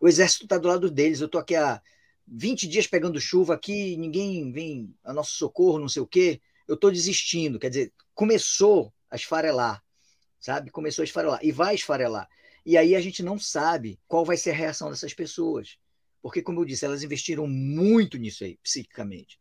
o exército está do lado deles, eu estou aqui há 20 dias pegando chuva aqui, ninguém vem a nosso socorro, não sei o quê, eu estou desistindo, quer dizer, começou a esfarelar, sabe? Começou a esfarelar, e vai esfarelar. E aí a gente não sabe qual vai ser a reação dessas pessoas. Porque, como eu disse, elas investiram muito nisso aí, psiquicamente.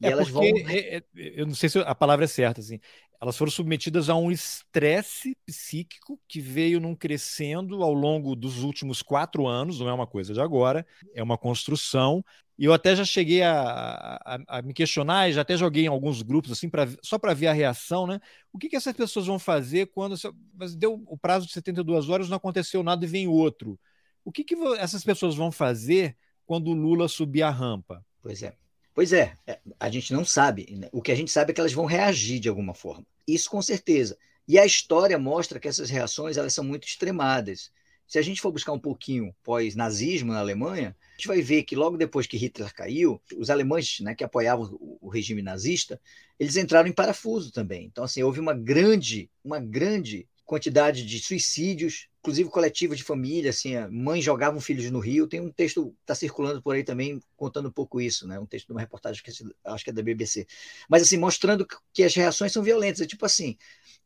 E é elas vão. É, é, eu não sei se a palavra é certa, assim. Elas foram submetidas a um estresse psíquico que veio num crescendo ao longo dos últimos quatro anos, não é uma coisa de agora, é uma construção. E eu até já cheguei a, a, a me questionar, e já até joguei em alguns grupos, assim, pra, só para ver a reação, né? O que, que essas pessoas vão fazer quando. Mas deu o prazo de 72 horas, não aconteceu nada e vem outro. O que, que essas pessoas vão fazer quando o Lula subir a rampa? Pois é. Pois é, é, a gente não sabe. Né? O que a gente sabe é que elas vão reagir de alguma forma. Isso com certeza. E a história mostra que essas reações elas são muito extremadas. Se a gente for buscar um pouquinho pós-nazismo na Alemanha, gente vai ver que logo depois que Hitler caiu, os alemães né, que apoiavam o regime nazista, eles entraram em parafuso também. Então, assim, houve uma grande, uma grande quantidade de suicídios, inclusive coletivos de família, assim, mães jogavam filhos no rio. Tem um texto está circulando por aí também contando um pouco isso, né? Um texto de uma reportagem que acho que é da BBC. Mas assim, mostrando que as reações são violentas, é tipo assim,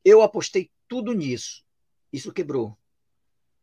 eu apostei tudo nisso. Isso quebrou.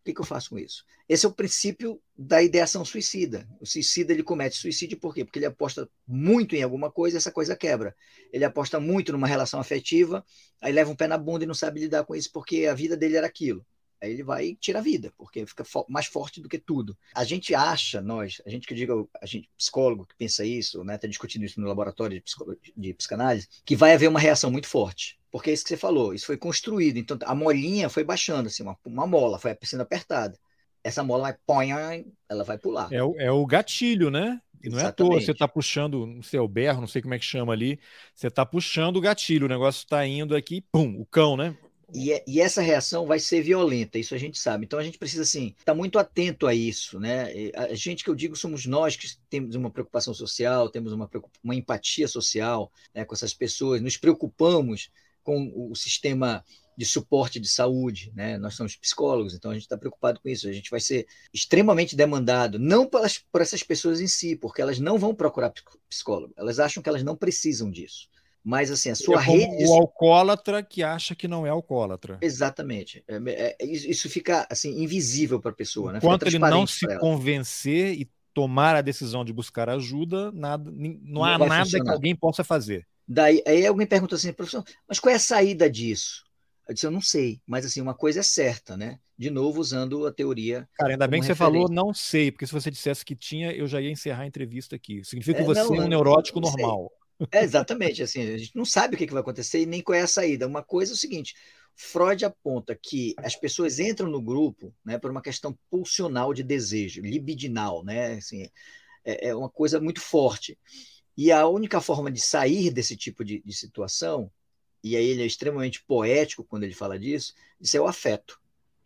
O que, que, eu faço com isso? Esse é o princípio da ideação suicida. O suicida ele comete suicídio por quê? Porque ele aposta muito em alguma coisa e essa coisa quebra. Ele aposta muito numa relação afetiva, aí leva um pé na bunda e não sabe lidar com isso porque a vida dele era aquilo. Aí ele vai e tira a vida, porque fica fo mais forte do que tudo. A gente acha, nós, a gente que diga, a gente psicólogo que pensa isso, né, está discutindo isso no laboratório de, de psicanálise, que vai haver uma reação muito forte porque é isso que você falou, isso foi construído. Então a molinha foi baixando, assim, uma, uma mola foi sendo apertada. Essa mola vai, põe, ela vai pular. É o, é o gatilho, né? E não Exatamente. é à toa, você está puxando, não sei, o berro, não sei como é que chama ali, você está puxando o gatilho, o negócio está indo aqui, pum, o cão, né? E, é, e, essa reação vai ser violenta, isso a gente sabe. Então a gente precisa, assim, estar tá muito atento a isso, né? A gente que eu digo somos nós que temos uma preocupação social, temos uma, uma empatia social né, com essas pessoas, nos preocupamos com o sistema de suporte de saúde, né? Nós somos psicólogos, então a gente está preocupado com isso. A gente vai ser extremamente demandado, não pelas, por essas pessoas em si, porque elas não vão procurar psicólogo, elas acham que elas não precisam disso. Mas assim, a sua é rede. O alcoólatra que acha que não é alcoólatra. Exatamente. É, é, é isso fica assim invisível para a pessoa. Né? Enquanto ele não se convencer e tomar a decisão de buscar ajuda, nada, não, não há nada funcionar. que alguém possa fazer. Daí, aí alguém pergunta assim, professor, mas qual é a saída disso? Eu disse, eu não sei, mas assim, uma coisa é certa, né? De novo, usando a teoria. Cara, ainda bem que você falou não sei, porque se você dissesse que tinha, eu já ia encerrar a entrevista aqui. Significa é, que você não, é um neurótico normal. É, exatamente, assim, a gente não sabe o que, vai acontecer e nem qual é a saída. Uma coisa é o seguinte: Freud aponta que as pessoas entram no grupo né, por uma questão pulsional de desejo, libidinal, né? Assim, é, é uma coisa muito forte. E a única forma de sair desse tipo de, de situação, e aí ele é extremamente poético quando ele fala disso, isso é o afeto,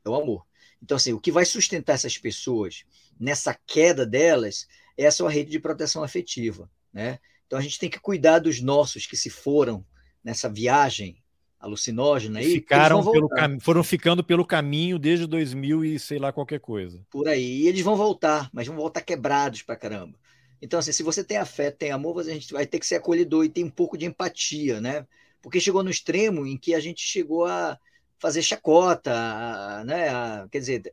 é o amor. Então, assim, o que vai sustentar essas pessoas nessa queda delas é a sua rede de proteção afetiva, né? Então a gente tem que cuidar dos nossos que se foram nessa viagem alucinógena aí. Ficaram pelo cam... foram ficando pelo caminho desde 2000 e sei lá qualquer coisa. Por aí. E eles vão voltar, mas vão voltar quebrados pra caramba. Então, assim, se você tem afeto, tem amor, a gente vai ter que ser acolhedor e ter um pouco de empatia, né? Porque chegou no extremo em que a gente chegou a fazer chacota, a, né? A, quer dizer,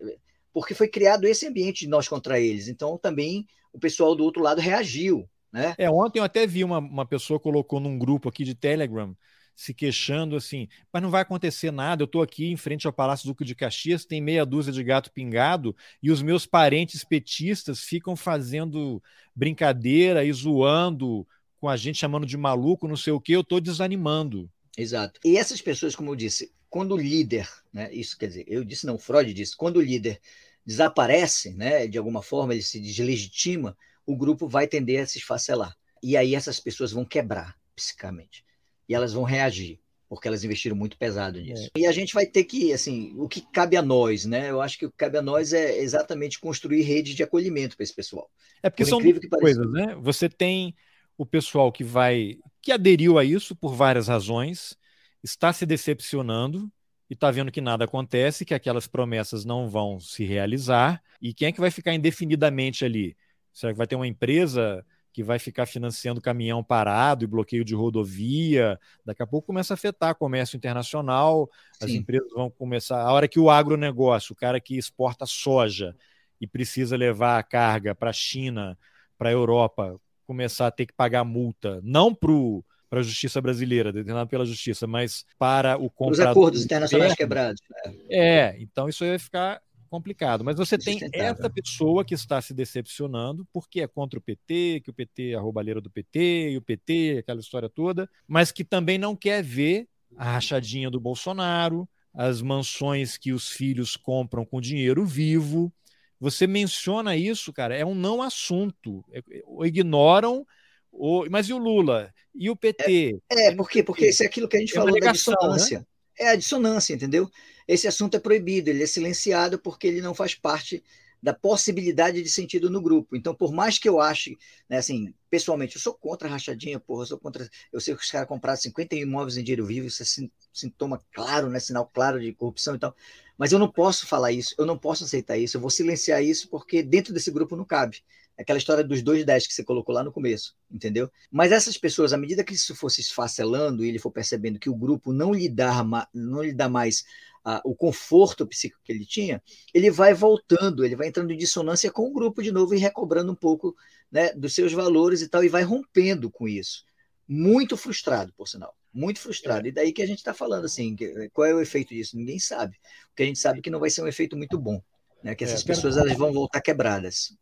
porque foi criado esse ambiente de nós contra eles. Então, também o pessoal do outro lado reagiu. Né? É, ontem eu até vi uma, uma pessoa colocou num grupo aqui de Telegram se queixando assim, mas não vai acontecer nada. Eu estou aqui em frente ao Palácio Duque de Caxias, tem meia dúzia de gato pingado e os meus parentes petistas ficam fazendo brincadeira e zoando com a gente chamando de maluco, não sei o que. Eu estou desanimando. Exato. E essas pessoas, como eu disse, quando o líder, né, isso quer dizer, eu disse não, Freud disse, quando o líder desaparece, né, de alguma forma ele se deslegitima, o grupo vai tender a se esfacelar. E aí essas pessoas vão quebrar psicamente. E elas vão reagir, porque elas investiram muito pesado nisso. É. E a gente vai ter que, assim, o que cabe a nós, né? Eu acho que o que cabe a nós é exatamente construir redes de acolhimento para esse pessoal. É porque Por são duas coisas, né? Você tem o pessoal que vai que aderiu a isso por várias razões, está se decepcionando e está vendo que nada acontece, que aquelas promessas não vão se realizar. E quem é que vai ficar indefinidamente ali? Será que vai ter uma empresa que vai ficar financiando caminhão parado e bloqueio de rodovia? Daqui a pouco começa a afetar comércio internacional, as Sim. empresas vão começar. A hora que o agronegócio, o cara que exporta soja e precisa levar a carga para a China, para a Europa, começar a ter que pagar multa, não para o para a justiça brasileira, determinado pela justiça, mas para o comprador. Os acordos internacionais quebrados. Né? É, então isso aí vai ficar complicado. Mas você tem essa pessoa que está se decepcionando porque é contra o PT, que o PT é a roubalheira do PT, e o PT, aquela história toda, mas que também não quer ver a rachadinha do Bolsonaro, as mansões que os filhos compram com dinheiro vivo. Você menciona isso, cara, é um não assunto. É, ignoram o, mas e o Lula? E o PT? É, é porque, porque isso é aquilo que a gente é falou negação, da né? dissonância. Né? É a dissonância, entendeu? Esse assunto é proibido, ele é silenciado porque ele não faz parte da possibilidade de sentido no grupo. Então, por mais que eu ache, né, assim, pessoalmente, eu sou contra a rachadinha, porra, eu sou contra. Eu sei que os caras compraram 50 imóveis em dinheiro vivo, isso é sintoma claro, né, sinal claro de corrupção e tal. Mas eu não posso falar isso, eu não posso aceitar isso, eu vou silenciar isso porque dentro desse grupo não cabe. Aquela história dos dois 10 que você colocou lá no começo, entendeu? Mas essas pessoas, à medida que isso fosse esfacelando e ele for percebendo que o grupo não lhe dá, não lhe dá mais uh, o conforto psíquico que ele tinha, ele vai voltando, ele vai entrando em dissonância com o grupo de novo e recobrando um pouco né, dos seus valores e tal, e vai rompendo com isso. Muito frustrado, por sinal. Muito frustrado. É. E daí que a gente está falando assim, qual é o efeito disso? Ninguém sabe. Porque a gente sabe que não vai ser um efeito muito bom. Né? Que é, essas é, pessoas elas vão voltar quebradas.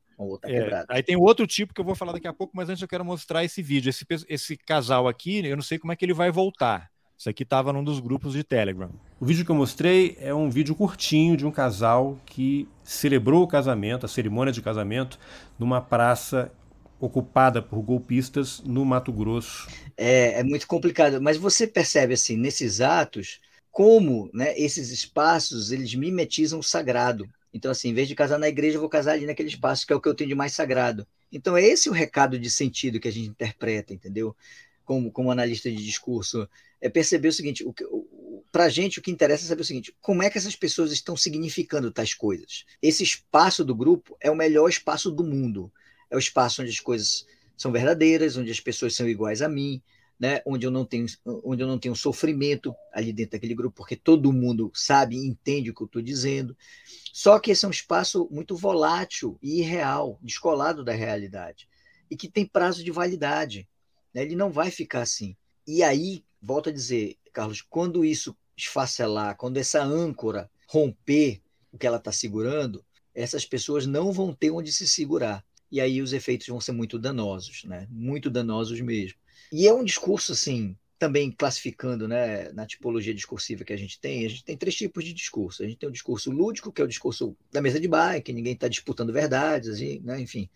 É, aí tem outro tipo que eu vou falar daqui a pouco, mas antes eu quero mostrar esse vídeo. Esse, esse casal aqui, eu não sei como é que ele vai voltar. Isso aqui estava num dos grupos de Telegram. O vídeo que eu mostrei é um vídeo curtinho de um casal que celebrou o casamento, a cerimônia de casamento, numa praça ocupada por golpistas no Mato Grosso. É, é muito complicado, mas você percebe assim nesses atos como né, esses espaços eles mimetizam o sagrado. Então, assim, em vez de casar na igreja, eu vou casar ali naquele espaço que é o que eu tenho de mais sagrado. Então, é esse o recado de sentido que a gente interpreta, entendeu? Como, como analista de discurso. É perceber o seguinte: o, o, para a gente, o que interessa é saber o seguinte: como é que essas pessoas estão significando tais coisas? Esse espaço do grupo é o melhor espaço do mundo. É o espaço onde as coisas são verdadeiras, onde as pessoas são iguais a mim, né, onde eu não tenho onde eu não tenho sofrimento ali dentro daquele grupo, porque todo mundo sabe entende o que eu estou dizendo. Só que esse é um espaço muito volátil e irreal, descolado da realidade, e que tem prazo de validade. Né? Ele não vai ficar assim. E aí, volto a dizer, Carlos, quando isso esfacelar, quando essa âncora romper o que ela está segurando, essas pessoas não vão ter onde se segurar. E aí os efeitos vão ser muito danosos, né? Muito danosos mesmo. E é um discurso, assim, também classificando né, na tipologia discursiva que a gente tem, a gente tem três tipos de discurso. A gente tem o discurso lúdico, que é o discurso da mesa de bar, que ninguém está disputando verdades, assim, né, enfim.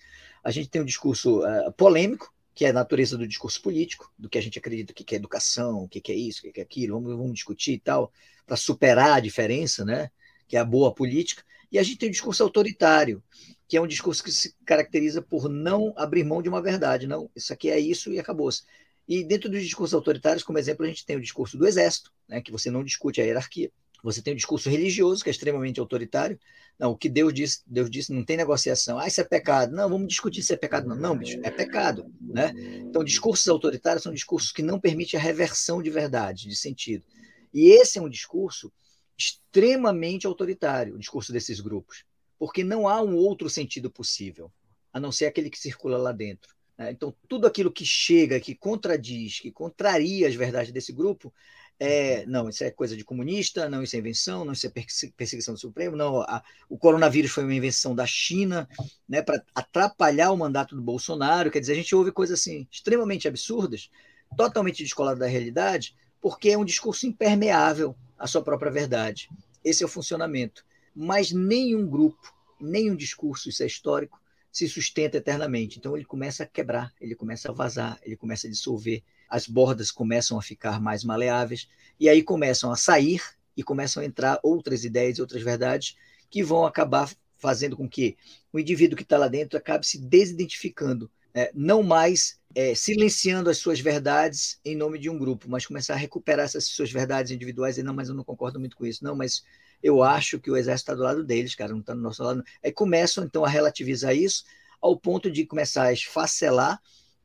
A gente tem o discurso uh, polêmico, que é a natureza do discurso político, do que a gente acredita que é educação, o que é isso, o que é aquilo, vamos, vamos discutir e tal, para superar a diferença, né, que é a boa política. E a gente tem o discurso autoritário, que é um discurso que se caracteriza por não abrir mão de uma verdade. Não, isso aqui é isso e acabou-se. E dentro dos discursos autoritários, como exemplo, a gente tem o discurso do exército, né, que você não discute a hierarquia. Você tem o discurso religioso, que é extremamente autoritário. Não, o que Deus disse, Deus disse, não tem negociação. Ah, isso é pecado. Não, vamos discutir se é pecado. Não, não, bicho, é pecado. Né? Então, discursos autoritários são discursos que não permitem a reversão de verdade, de sentido. E esse é um discurso extremamente autoritário, o discurso desses grupos, porque não há um outro sentido possível, a não ser aquele que circula lá dentro. Né? Então, tudo aquilo que chega, que contradiz, que contraria as verdades desse grupo, é, não, isso é coisa de comunista, não, isso é invenção, não, isso é perseguição do Supremo, não, a, o coronavírus foi uma invenção da China, né, para atrapalhar o mandato do Bolsonaro, quer dizer, a gente ouve coisas assim, extremamente absurdas, totalmente descoladas da realidade, porque é um discurso impermeável à sua própria verdade. Esse é o funcionamento. Mas nenhum grupo, nenhum discurso, isso é histórico, se sustenta eternamente. Então ele começa a quebrar, ele começa a vazar, ele começa a dissolver, as bordas começam a ficar mais maleáveis, e aí começam a sair e começam a entrar outras ideias outras verdades que vão acabar fazendo com que o indivíduo que está lá dentro acabe se desidentificando, é, não mais é, silenciando as suas verdades em nome de um grupo, mas começar a recuperar essas suas verdades individuais. E não, mas eu não concordo muito com isso, não, mas eu acho que o exército está do lado deles, cara, não está do nosso lado. Aí começam, então, a relativizar isso ao ponto de começar a esfacelar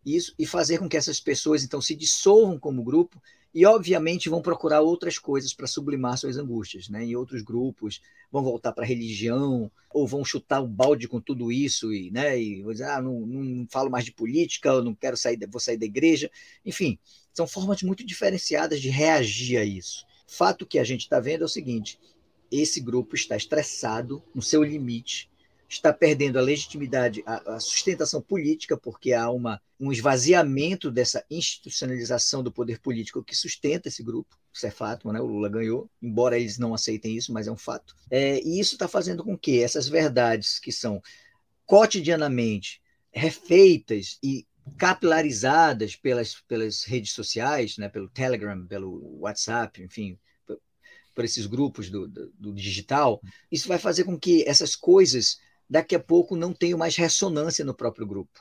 isso e fazer com que essas pessoas, então, se dissolvam como grupo e, obviamente, vão procurar outras coisas para sublimar suas angústias, né? Em outros grupos, vão voltar para a religião, ou vão chutar um balde com tudo isso e, né? E vou dizer, ah, não, não falo mais de política, eu não quero sair, vou sair da igreja. Enfim, são formas muito diferenciadas de reagir a isso. Fato que a gente está vendo é o seguinte: esse grupo está estressado no seu limite, está perdendo a legitimidade, a, a sustentação política, porque há uma, um esvaziamento dessa institucionalização do poder político que sustenta esse grupo. Isso é fato, né? o Lula ganhou, embora eles não aceitem isso, mas é um fato. É, e isso está fazendo com que essas verdades que são cotidianamente refeitas e capilarizadas pelas, pelas redes sociais, né, pelo Telegram, pelo WhatsApp, enfim, por esses grupos do, do, do, digital, isso vai fazer com que essas coisas daqui a pouco não tenham mais ressonância no próprio grupo.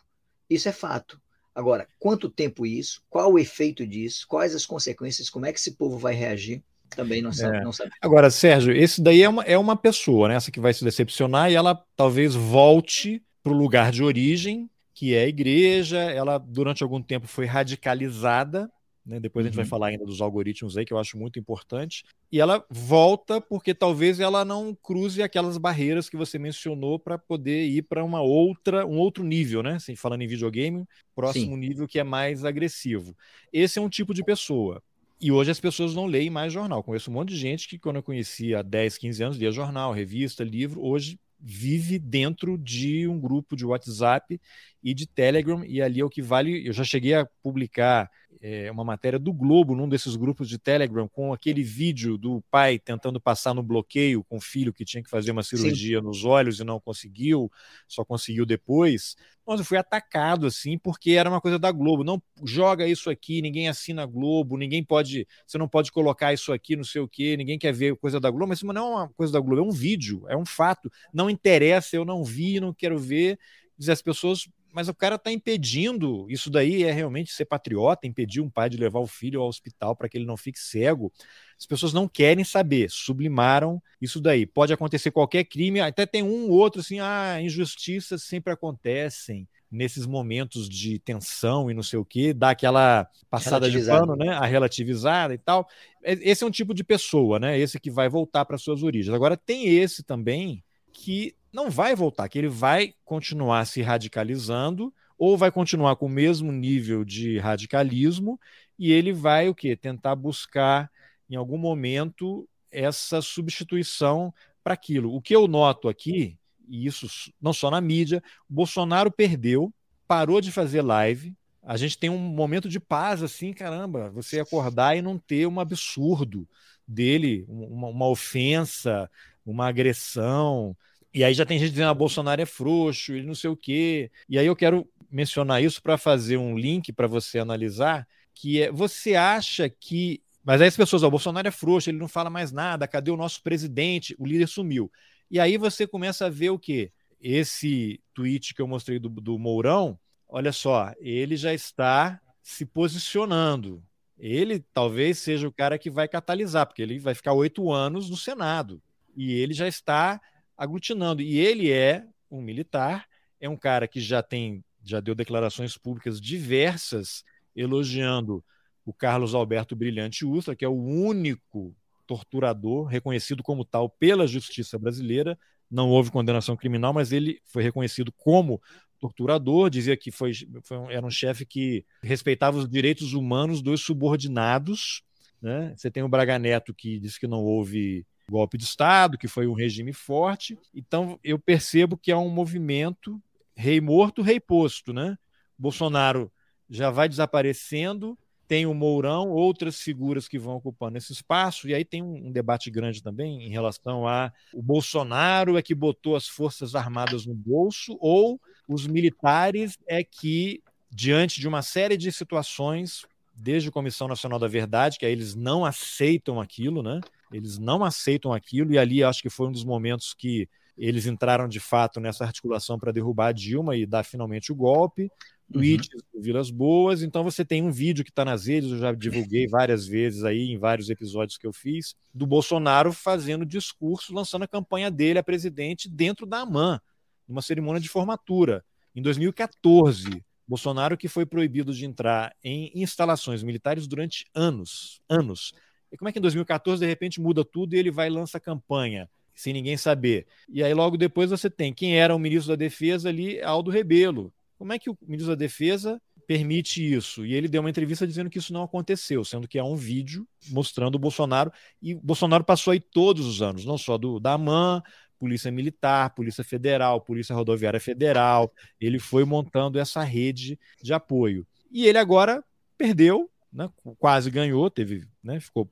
Isso é fato. Agora, quanto tempo isso? Qual o efeito disso? Quais as consequências? Como é que esse povo vai reagir? Também não sabe. É. Não sabe. Agora, Sérgio, esse daí é uma, é uma pessoa, né? essa que vai se decepcionar e ela talvez volte para o lugar de origem, que é a igreja. Ela, durante algum tempo, foi radicalizada né? Depois a gente vai uhum. falar ainda dos algoritmos aí, que eu acho muito importante. E ela volta porque talvez ela não cruze aquelas barreiras que você mencionou para poder ir para uma outra, um outro nível, né? Assim, falando em videogame, próximo Sim. nível que é mais agressivo. Esse é um tipo de pessoa. E hoje as pessoas não leem mais jornal. Conheço um monte de gente que, quando eu conhecia há 10, 15 anos, lia jornal, revista, livro. Hoje vive dentro de um grupo de WhatsApp e de Telegram, e ali é o que vale. Eu já cheguei a publicar é, uma matéria do Globo num desses grupos de Telegram com aquele vídeo do pai tentando passar no bloqueio com o filho que tinha que fazer uma cirurgia Sim. nos olhos e não conseguiu, só conseguiu depois. Mas eu fui atacado assim porque era uma coisa da Globo. Não joga isso aqui, ninguém assina Globo, ninguém pode, você não pode colocar isso aqui, não sei o quê, ninguém quer ver coisa da Globo, mas não é uma coisa da Globo, é um vídeo, é um fato. Não interessa, eu não vi, não quero ver. Dizer, as pessoas mas o cara está impedindo. Isso daí é realmente ser patriota, impedir um pai de levar o filho ao hospital para que ele não fique cego. As pessoas não querem saber, sublimaram isso daí. Pode acontecer qualquer crime, até tem um ou outro assim, ah, injustiças sempre acontecem nesses momentos de tensão e não sei o que, dá aquela passada de pano, né? A relativizada e tal. Esse é um tipo de pessoa, né? Esse que vai voltar para suas origens. Agora tem esse também que não vai voltar, que ele vai continuar se radicalizando ou vai continuar com o mesmo nível de radicalismo e ele vai o que tentar buscar em algum momento essa substituição para aquilo. O que eu noto aqui, e isso não só na mídia, Bolsonaro perdeu, parou de fazer live. A gente tem um momento de paz assim, caramba, você acordar e não ter um absurdo dele, uma, uma ofensa, uma agressão, e aí já tem gente dizendo, ah, Bolsonaro é frouxo, ele não sei o quê. E aí eu quero mencionar isso para fazer um link para você analisar, que é, você acha que... Mas aí as pessoas, o Bolsonaro é frouxo, ele não fala mais nada, cadê o nosso presidente? O líder sumiu. E aí você começa a ver o quê? Esse tweet que eu mostrei do, do Mourão, olha só, ele já está se posicionando. Ele talvez seja o cara que vai catalisar, porque ele vai ficar oito anos no Senado. E ele já está aglutinando. E ele é um militar, é um cara que já tem, já deu declarações públicas diversas elogiando o Carlos Alberto Brilhante Ustra, que é o único torturador reconhecido como tal pela justiça brasileira. Não houve condenação criminal, mas ele foi reconhecido como torturador, dizia que foi, foi era um chefe que respeitava os direitos humanos dos subordinados. Né? Você tem o Braga Neto que diz que não houve golpe de Estado, que foi um regime forte. Então eu percebo que é um movimento rei morto, rei posto. Né? Bolsonaro já vai desaparecendo tem o Mourão, outras figuras que vão ocupando esse espaço, e aí tem um, debate grande também em relação a o Bolsonaro é que botou as Forças Armadas no bolso, ou os militares é que, diante de uma série de situações, desde a Comissão Nacional da Verdade, que aí eles não aceitam aquilo, né? Eles não aceitam aquilo, e ali acho que foi um dos momentos que eles entraram de fato nessa articulação para derrubar a Dilma e dar finalmente o golpe tweets uhum. do Vilas Boas. Então você tem um vídeo que está nas redes, eu já divulguei várias vezes aí em vários episódios que eu fiz, do Bolsonaro fazendo discurso, lançando a campanha dele a presidente dentro da AMAN, numa cerimônia de formatura. Em 2014, Bolsonaro que foi proibido de entrar em instalações militares durante anos, anos. E como é que em 2014 de repente muda tudo e ele vai e lança a campanha? sem ninguém saber. E aí logo depois você tem quem era o ministro da Defesa ali, Aldo Rebelo, como é que o ministro da Defesa permite isso? E ele deu uma entrevista dizendo que isso não aconteceu, sendo que há um vídeo mostrando o Bolsonaro. E Bolsonaro passou aí todos os anos, não só do da AMAN, Polícia Militar, Polícia Federal, Polícia Rodoviária Federal. Ele foi montando essa rede de apoio. E ele agora perdeu, né, quase ganhou, teve, né, ficou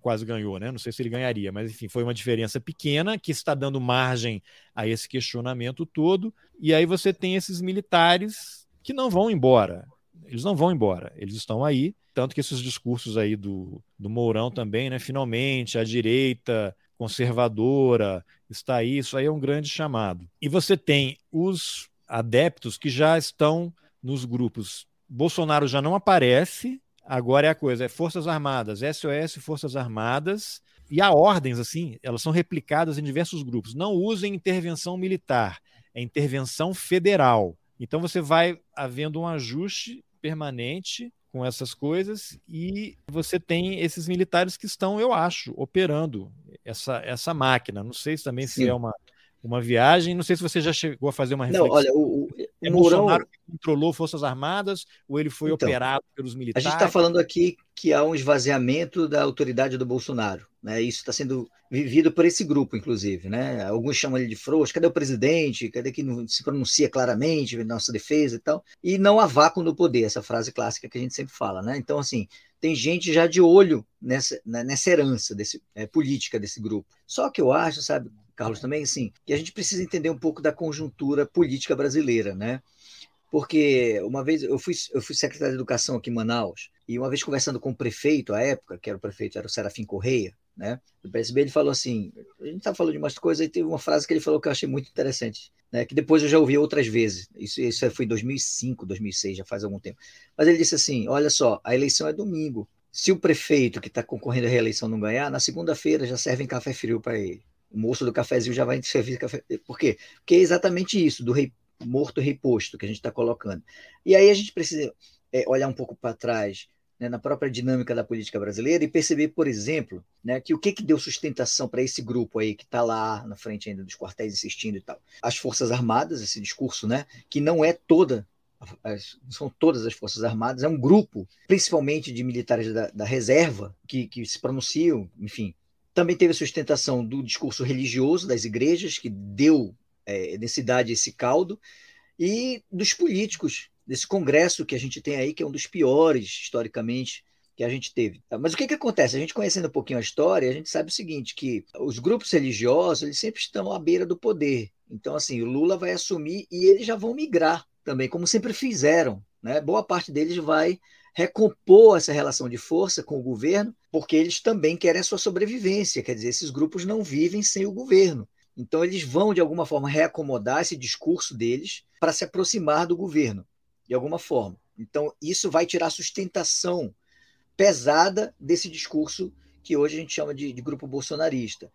quase ganhou, né? Não sei se ele ganharia, mas enfim, foi uma diferença pequena que está dando margem a esse questionamento todo. E aí você tem esses militares que não vão embora. Eles não vão embora, eles estão aí. Tanto que esses discursos aí do, do Mourão também, né? Finalmente, a direita conservadora está aí, isso aí é um grande chamado. E você tem os adeptos que já estão nos grupos. Bolsonaro já não aparece, Agora é a coisa, é Forças Armadas, SOS Forças Armadas, e há ordens, assim, elas são replicadas em diversos grupos. Não usem intervenção militar, é intervenção federal. Então você vai havendo um ajuste permanente com essas coisas e você tem esses militares que estão, eu acho, operando essa, essa máquina. Não sei se também Sim. se é uma, uma viagem, não sei se você já chegou a fazer uma reflexão. Não, olha, o, é Mourão... Bolsonaro controlou Forças Armadas ou ele foi então, operado pelos militares? A gente está falando aqui que há um esvaziamento da autoridade do Bolsonaro. Né? Isso está sendo vivido por esse grupo, inclusive. Né? Alguns chamam ele de frouxo. Cadê o presidente? Cadê que não se pronuncia claramente nossa defesa e tal? E não há vácuo no poder, essa frase clássica que a gente sempre fala. Né? Então, assim, tem gente já de olho nessa, né, nessa herança desse, é, política desse grupo. Só que eu acho, sabe, Carlos, também, assim, que a gente precisa entender um pouco da conjuntura política brasileira, né? Porque uma vez eu fui, eu fui secretário de Educação aqui em Manaus, e uma vez conversando com o prefeito, à época, que era o prefeito, era o Serafim Correia, né? Do PSB, ele falou assim: a gente estava falando de umas coisas, e teve uma frase que ele falou que eu achei muito interessante, né? Que depois eu já ouvi outras vezes. Isso, isso foi em 2005, 2006, já faz algum tempo. Mas ele disse assim: olha só, a eleição é domingo. Se o prefeito que está concorrendo à reeleição não ganhar, na segunda-feira já servem café frio para ele o moço do cafezinho já vai servir café. Por quê? Porque é exatamente isso, do rei morto reposto que a gente está colocando. E aí a gente precisa é, olhar um pouco para trás, né, na própria dinâmica da política brasileira e perceber, por exemplo, né, que o que, que deu sustentação para esse grupo aí que está lá na frente ainda dos quartéis insistindo e tal. As Forças Armadas, esse discurso, né, que não é toda são todas as Forças Armadas, é um grupo, principalmente de militares da, da reserva, que, que se pronunciam, enfim, também teve a sustentação do discurso religioso das igrejas, que deu é, densidade a esse caldo, e dos políticos, desse congresso que a gente tem aí, que é um dos piores, historicamente, que a gente teve. Mas o que, que acontece? A gente conhecendo um pouquinho a história, a gente sabe o seguinte, que os grupos religiosos, eles sempre estão à beira do poder. Então, assim, o Lula vai assumir e eles já vão migrar também, como sempre fizeram. Né? Boa parte deles vai recompor essa relação de força com o governo, porque eles também querem a sua sobrevivência. Quer dizer, esses grupos não vivem sem o governo. Então, eles vão, de alguma forma, reacomodar esse discurso deles para se aproximar do governo, de alguma forma. Então, isso vai tirar sustentação pesada desse discurso que hoje a gente chama de, de, grupo bolsonarista.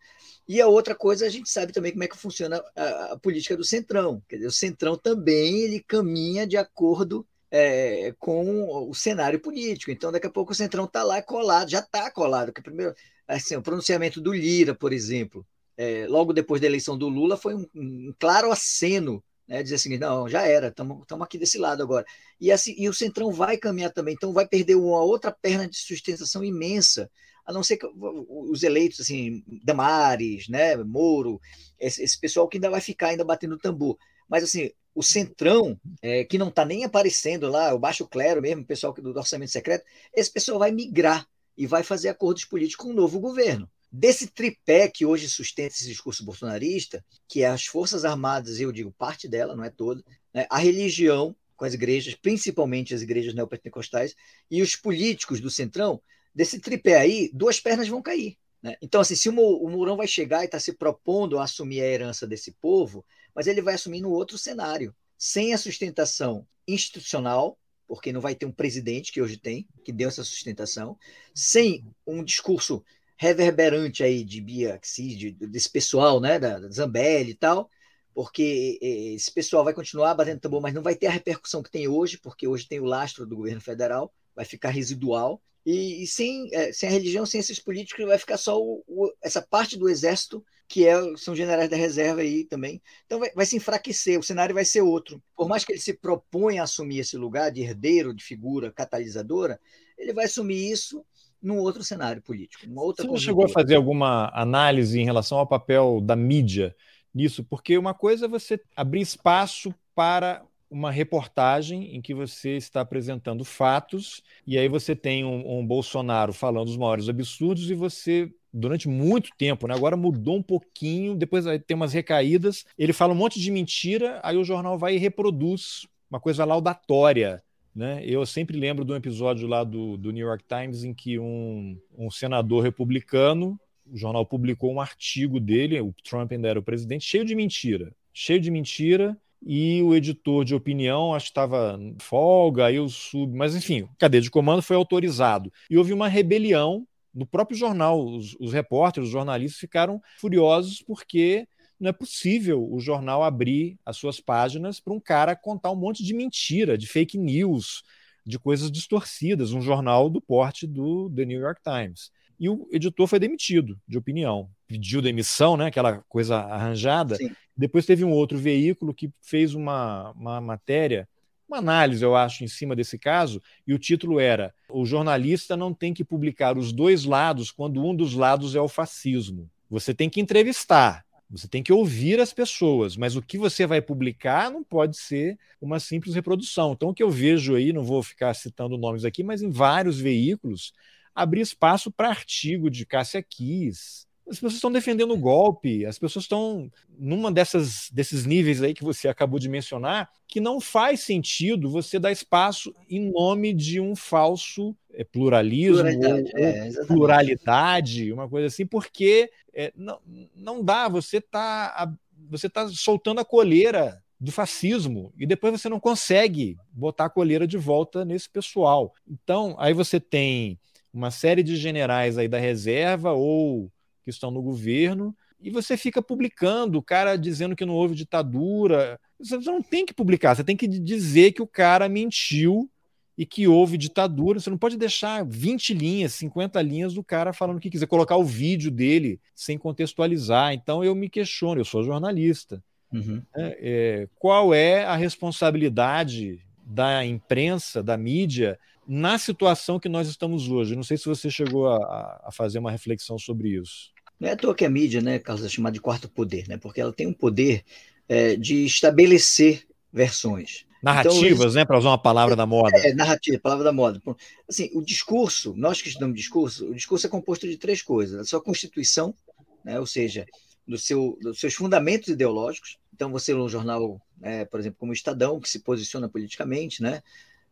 E a outra coisa, a gente sabe também como é que funciona a, a política do Centrão. Quer dizer, o Centrão também ele caminha de acordo é, com o cenário político. Então, daqui a pouco o Centrão está lá colado, já está colado. Porque primeiro, assim, o pronunciamento do Lira, por exemplo, é, logo depois da eleição do Lula, foi um, um claro aceno né, dizer assim, não, já era, estamos aqui desse lado agora. E, assim, e o Centrão vai caminhar também, então vai perder uma outra perna de sustentação imensa, a não ser que os eleitos, assim, Damares, né, Moro, esse, esse pessoal que ainda vai ficar ainda batendo tambor. Mas, assim, o Centrão, é, que não está nem aparecendo lá, o Baixo Clero mesmo, o pessoal do orçamento secreto, esse pessoal vai migrar e vai fazer acordos políticos com o novo governo. Desse tripé que hoje sustenta esse discurso bolsonarista, que é as Forças Armadas, eu digo parte dela, não é toda, né, a religião, com as igrejas, principalmente as igrejas neopentecostais, e os políticos do Centrão, desse tripé aí, duas pernas vão cair. Né? Então, assim, se o Mourão vai chegar e está se propondo a assumir a herança desse povo, mas ele vai assumir no outro cenário, sem a sustentação institucional, porque não vai ter um presidente que hoje tem, que deu essa sustentação, sem um discurso reverberante aí de Bia de, desse pessoal, né, da, Zambelli e tal, porque esse pessoal vai continuar batendo tambor, mas não vai ter a repercussão que tem hoje, porque hoje tem o lastro do governo federal, vai ficar residual, e, e sem, é, sem a religião, sem esses políticos, vai ficar só o, o, essa parte do exército, que é, são generais da reserva aí também. Então vai, vai, se enfraquecer, o cenário vai ser outro. Por mais que ele se proponha a assumir esse lugar de herdeiro, de figura catalisadora, ele vai assumir isso num outro cenário político. Uma outra Você chegou a fazer alguma análise em relação ao papel da mídia nisso? Porque uma coisa é você abrir espaço para uma reportagem em que você está apresentando fatos, e aí você tem um, um Bolsonaro falando os maiores absurdos, e você durante muito tempo, né? Agora mudou um pouquinho, depois vai ter umas recaídas. Ele fala um monte de mentira, aí o jornal vai e reproduz uma coisa laudatória. Né? Eu sempre lembro de um episódio lá do, do New York Times em que um, um senador republicano, o jornal publicou um artigo dele, o Trump ainda era o presidente, cheio de mentira. Cheio de mentira, e o editor de opinião, acho que estava folga, aí eu sub, mas enfim, cadeia de comando foi autorizado. E houve uma rebelião no próprio jornal. Os, os repórteres, os jornalistas ficaram furiosos porque não é possível o jornal abrir as suas páginas para um cara contar um monte de mentira, de fake news, de coisas distorcidas, um jornal do porte do The New York Times. E o editor foi demitido de opinião, pediu demissão, né, aquela coisa arranjada. Sim. Depois teve um outro veículo que fez uma, uma matéria, uma análise, eu acho, em cima desse caso, e o título era: O jornalista não tem que publicar os dois lados quando um dos lados é o fascismo. Você tem que entrevistar, você tem que ouvir as pessoas, mas o que você vai publicar não pode ser uma simples reprodução. Então, o que eu vejo aí, não vou ficar citando nomes aqui, mas em vários veículos, abrir espaço para artigo de Cássia Kiss. As pessoas estão defendendo o golpe, as pessoas estão numa dessas desses níveis aí que você acabou de mencionar, que não faz sentido você dar espaço em nome de um falso é, pluralismo pluralidade, ou, é, pluralidade, uma coisa assim, porque é, não, não dá, você está você tá soltando a coleira do fascismo e depois você não consegue botar a coleira de volta nesse pessoal. Então, aí você tem uma série de generais aí da reserva ou que estão no governo e você fica publicando, o cara dizendo que não houve ditadura. Você não tem que publicar, você tem que dizer que o cara mentiu e que houve ditadura. Você não pode deixar 20 linhas, 50 linhas do cara falando o que quiser, colocar o vídeo dele sem contextualizar. Então eu me questiono, eu sou jornalista. Uhum. É, é, qual é a responsabilidade da imprensa, da mídia, na situação que nós estamos hoje? Não sei se você chegou a, a fazer uma reflexão sobre isso. Não é à toa que a mídia, né, Carlos, é chamada de quarto poder, né? Porque ela tem um poder é, de estabelecer versões. Narrativas, então, né? Para usar uma palavra da moda. É, narrativa, palavra da moda. Assim, o discurso, nós que estudamos discurso, o discurso é composto de três coisas: a sua constituição, né? ou seja, do seu, dos seus fundamentos ideológicos. Então, você lê um jornal, né, por exemplo, como o Estadão, que se posiciona politicamente, né?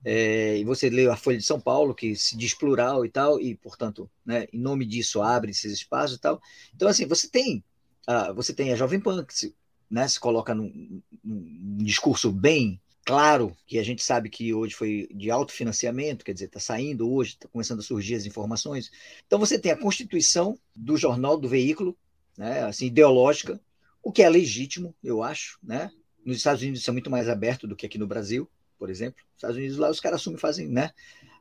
É, e você lê a Folha de São Paulo, que se diz plural e tal, e, portanto, né, em nome disso abre esses espaços e tal. Então, assim, você tem ah, você tem a Jovem Pan, que se, né, se coloca num, num discurso bem claro, que a gente sabe que hoje foi de autofinanciamento, quer dizer, está saindo hoje, está começando a surgir as informações. Então você tem a constituição do jornal, do veículo, né, assim, ideológica, o que é legítimo, eu acho, né? Nos Estados Unidos isso é muito mais aberto do que aqui no Brasil, por exemplo. Nos Estados Unidos lá os caras assumem fazem, né?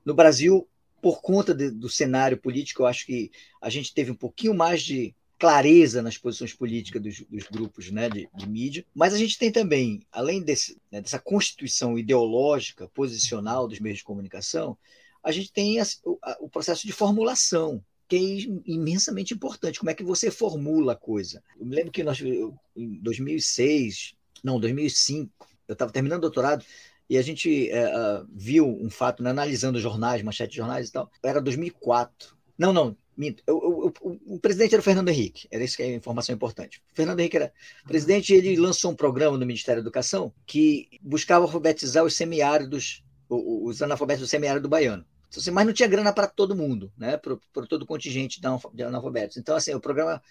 No Brasil, por conta de, do cenário político, eu acho que a gente teve um pouquinho mais de clareza nas posições políticas dos, dos grupos né, de, de, mídia, mas a gente tem também, além desse, né, dessa constituição ideológica, posicional dos meios de comunicação, a gente tem a, o, o, processo de formulação, que é imensamente importante. Como é que você formula a coisa? Eu me lembro que nós, eu, em 2006, não, 2005, eu estava terminando o doutorado, e a gente é, viu um fato, né, analisando jornais, manchetes de jornais e tal, era 2004. Não, não, Minto. Eu, eu, o presidente era o Fernando Henrique, era isso que é a informação importante. O Fernando Henrique era presidente e ele lançou um programa no Ministério da Educação que buscava alfabetizar os semiáridos, os analfabetos do semiárido baiano. Então, assim, mas não tinha grana para todo mundo, né? para todo o contingente de analfabetos. Então, assim, o programa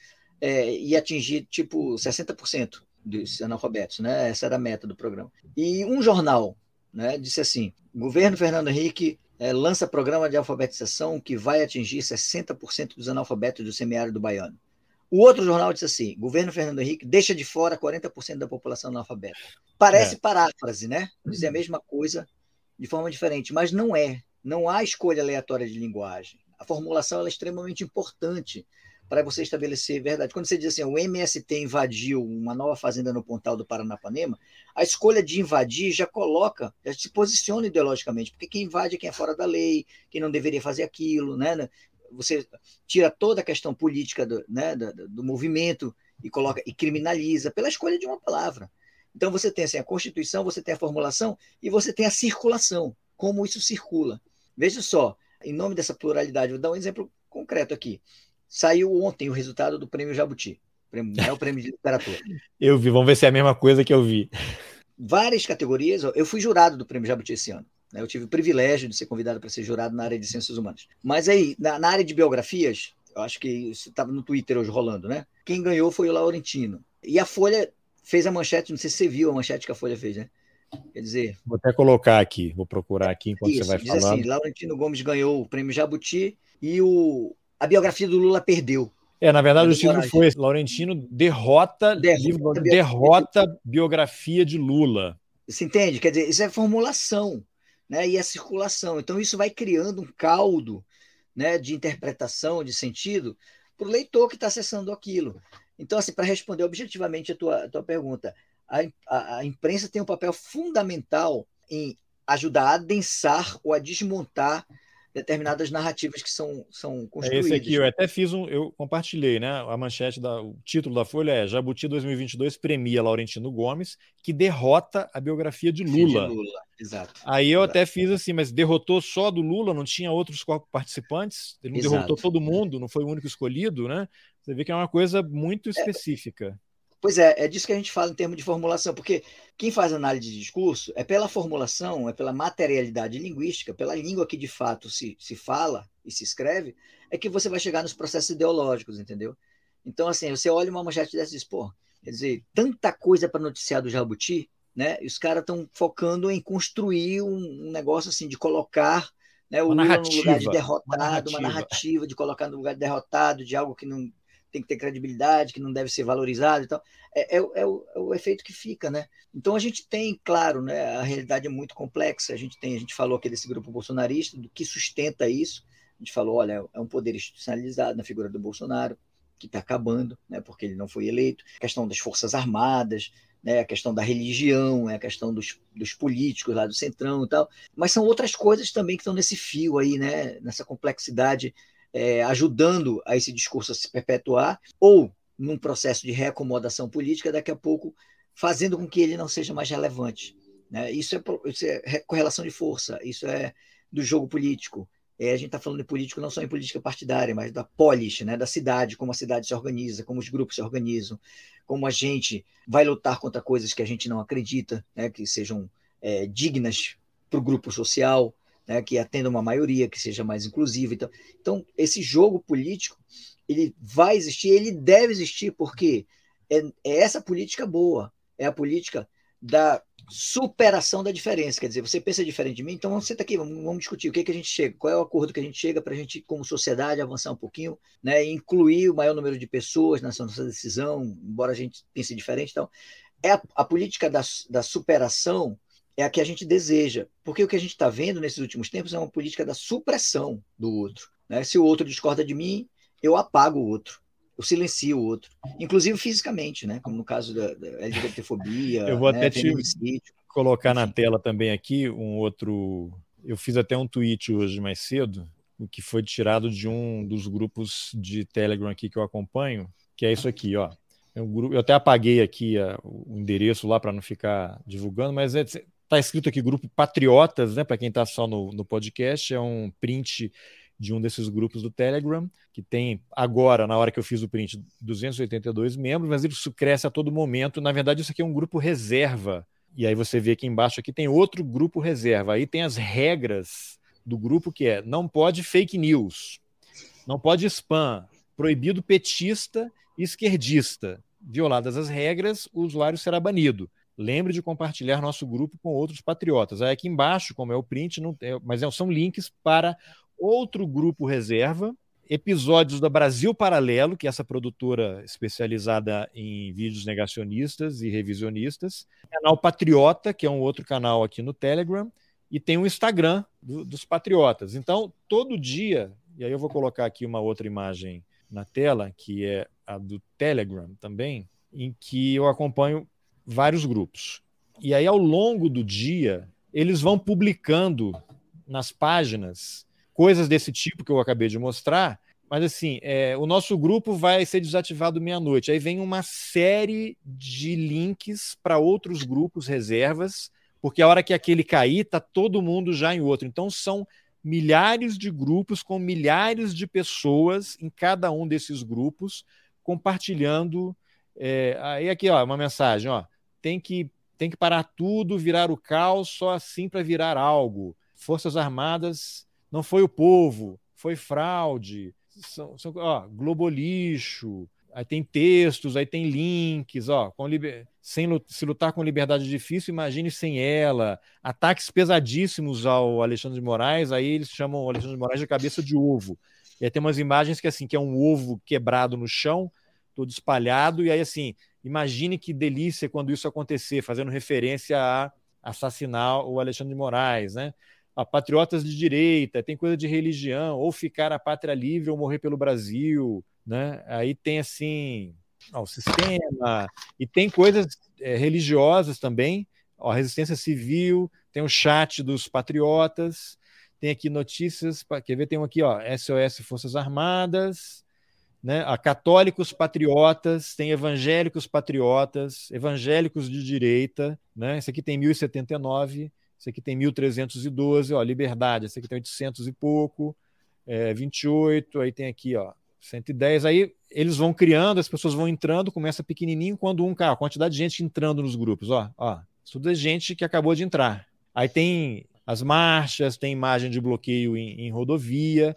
é, ia atingir tipo 60% dos analfabetos, né? Essa era a meta do programa. E um jornal né, disse assim: governo Fernando Henrique é, lança programa de alfabetização que vai atingir 60% dos analfabetos do semiárido baiano. O outro jornal disse assim: governo Fernando Henrique deixa de fora 40% da população analfabeta. Parece é. paráfrase, né? Dizer a mesma coisa de forma diferente, mas não é. Não há escolha aleatória de linguagem. A formulação é extremamente importante para você estabelecer verdade. Quando você diz assim, o MST invadiu uma nova fazenda no Pontal do Paranapanema, a escolha de invadir já coloca, já se posiciona ideologicamente, porque quem invade é quem é fora da lei, quem não deveria fazer aquilo, né? Você tira toda a questão política do, né, do, do movimento e coloca e criminaliza pela escolha de uma palavra. Então você tem assim, a Constituição, você tem a formulação e você tem a circulação, como isso circula. Veja só, em nome dessa pluralidade, vou dar um exemplo concreto aqui. Saiu ontem o resultado do Prêmio Jabuti. É o prêmio de literatura. eu vi, vamos ver se é a mesma coisa que eu vi. Várias categorias. Eu fui jurado do Prêmio Jabuti esse ano. Né? Eu tive o privilégio de ser convidado para ser jurado na área de ciências humanas. Mas aí, na, na área de biografias, eu acho que isso estava no Twitter hoje rolando, né? Quem ganhou foi o Laurentino. E a Folha fez a manchete, não sei se você viu a manchete que a Folha fez, né? Quer dizer. Vou até colocar aqui, vou procurar aqui enquanto isso, você vai diz assim, falando. Assim, Laurentino Gomes ganhou o prêmio Jabuti e o, a biografia do Lula perdeu. É, na verdade, o título foi esse, Laurentino derrota, derrota, livro, derrota biografia de Lula. Você entende? Quer dizer, isso é formulação né? e a circulação. Então, isso vai criando um caldo né, de interpretação, de sentido, para o leitor que está acessando aquilo. Então, assim, para responder objetivamente a tua, a tua pergunta, a, a, a imprensa tem um papel fundamental em ajudar a adensar ou a desmontar determinadas narrativas que são, são construídas. É esse aqui, eu até fiz um, eu compartilhei, né? A manchete, da, o título da Folha é Jabuti 2022 premia Laurentino Gomes, que derrota a biografia de Lula. De Lula. Exato. Aí eu Exato. até fiz assim, mas derrotou só do Lula, não tinha outros participantes? Ele não Exato. derrotou todo mundo, não foi o único escolhido, né? Você vê que é uma coisa muito é, específica. É, Pois é, é disso que a gente fala em termos de formulação, porque quem faz análise de discurso é pela formulação, é pela materialidade linguística, pela língua que de fato se, se fala e se escreve, é que você vai chegar nos processos ideológicos, entendeu? Então, assim, você olha uma manchete dessa e diz, pô, quer dizer, tanta coisa para noticiar do Jabuti, né? E os caras estão focando em construir um, negócio assim, de colocar né, o Lula no lugar de derrotado, uma narrativa. uma narrativa de colocar no lugar de derrotado, de algo que não tem que ter credibilidade, que não deve ser valorizado e tal. É, é, é, o, é, o, efeito que fica, né? Então a gente tem, claro, né, a realidade é muito complexa. A gente tem, a gente falou aqui desse grupo bolsonarista, do que sustenta isso. A gente falou, olha, é um poder institucionalizado na figura do Bolsonaro, que está acabando, né, porque ele não foi eleito. A questão das forças armadas, né, a questão da religião, a questão dos, dos políticos lá do centrão e tal. Mas são outras coisas também que estão nesse fio aí, né, nessa complexidade é, ajudando a esse discurso a se perpetuar, ou num processo de reacomodação política, daqui a pouco fazendo com que ele não seja mais relevante. Né? Isso, é, isso é correlação de força, isso é do jogo político. É, a gente está falando de político não só em política partidária, mas da polis, né? da cidade, como a cidade se organiza, como os grupos se organizam, como a gente vai lutar contra coisas que a gente não acredita, né? que sejam é, dignas para o grupo social né, que atenda uma maioria, que seja mais inclusiva. Então, então, esse jogo político ele vai existir, ele deve existir, porque é, é essa política boa, é a política da superação da diferença. Quer dizer, você pensa diferente de mim, então vamos sentar aqui, vamos, vamos discutir o que, é que a gente chega, qual é o acordo que a gente chega para a gente, como sociedade, avançar um pouquinho, né, incluir o maior número de pessoas nessa nossa decisão, embora a gente pense diferente. Então, é a, a política da, da superação é a que a gente deseja, porque o que a gente está vendo nesses últimos tempos é uma política da supressão do outro. Né? Se o outro discorda de mim, eu apago o outro eu silencio o outro, inclusive fisicamente, né? Como no caso da, da LGBTfobia. Eu vou né? até te colocar na tela também aqui um outro. Eu fiz até um tweet hoje mais cedo, o que foi tirado de um dos grupos de Telegram aqui que eu acompanho, que é isso aqui, ó. É um grupo, eu até apaguei aqui a, o endereço lá para não ficar divulgando, mas é, tá escrito aqui grupo Patriotas, né? Para quem está só no, no podcast, é um print de um desses grupos do Telegram, que tem agora, na hora que eu fiz o print, 282 membros, mas isso cresce a todo momento. Na verdade, isso aqui é um grupo reserva. E aí você vê aqui embaixo aqui tem outro grupo reserva. Aí tem as regras do grupo que é: não pode fake news, não pode spam, proibido petista esquerdista. Violadas as regras, o usuário será banido. Lembre de compartilhar nosso grupo com outros patriotas. Aí aqui embaixo, como é o print, não, mas é, são links para outro grupo reserva, episódios da Brasil Paralelo, que é essa produtora especializada em vídeos negacionistas e revisionistas, canal Patriota, que é um outro canal aqui no Telegram, e tem o um Instagram do, dos Patriotas. Então, todo dia, e aí eu vou colocar aqui uma outra imagem na tela, que é a do Telegram também, em que eu acompanho vários grupos. E aí, ao longo do dia, eles vão publicando nas páginas coisas desse tipo que eu acabei de mostrar. Mas assim, é, o nosso grupo vai ser desativado meia-noite. Aí vem uma série de links para outros grupos reservas, porque a hora que aquele cair, tá todo mundo já em outro. Então são milhares de grupos com milhares de pessoas em cada um desses grupos compartilhando. É, aí aqui, ó, uma mensagem, ó, tem que tem que parar tudo, virar o caos, só assim para virar algo. Forças Armadas não foi o povo, foi fraude, são, são ó, globolixo, aí tem textos, aí tem links, ó, com liber... sem se lutar com liberdade difícil, imagine sem ela, ataques pesadíssimos ao Alexandre de Moraes, aí eles chamam o Alexandre de Moraes de cabeça de ovo. E aí tem umas imagens que assim, que é um ovo quebrado no chão, todo espalhado, e aí assim, imagine que delícia quando isso acontecer, fazendo referência a assassinar o Alexandre de Moraes, né? a patriotas de direita, tem coisa de religião, ou ficar a pátria livre ou morrer pelo Brasil, né? Aí tem assim ó, o sistema e tem coisas é, religiosas também, ó, resistência civil, tem o chat dos patriotas, tem aqui notícias, quer ver? Tem um aqui, ó, SOS Forças Armadas, né? A católicos patriotas, tem evangélicos patriotas, evangélicos de direita, né? Esse aqui tem 1079 esse aqui tem 1312, ó, Liberdade, esse aqui tem 800 e pouco, é, 28, aí tem aqui, ó, 110. Aí eles vão criando, as pessoas vão entrando, começa pequenininho, quando um, cara, a quantidade de gente entrando nos grupos, ó, ó, tudo é gente que acabou de entrar. Aí tem as marchas, tem imagem de bloqueio em, em rodovia.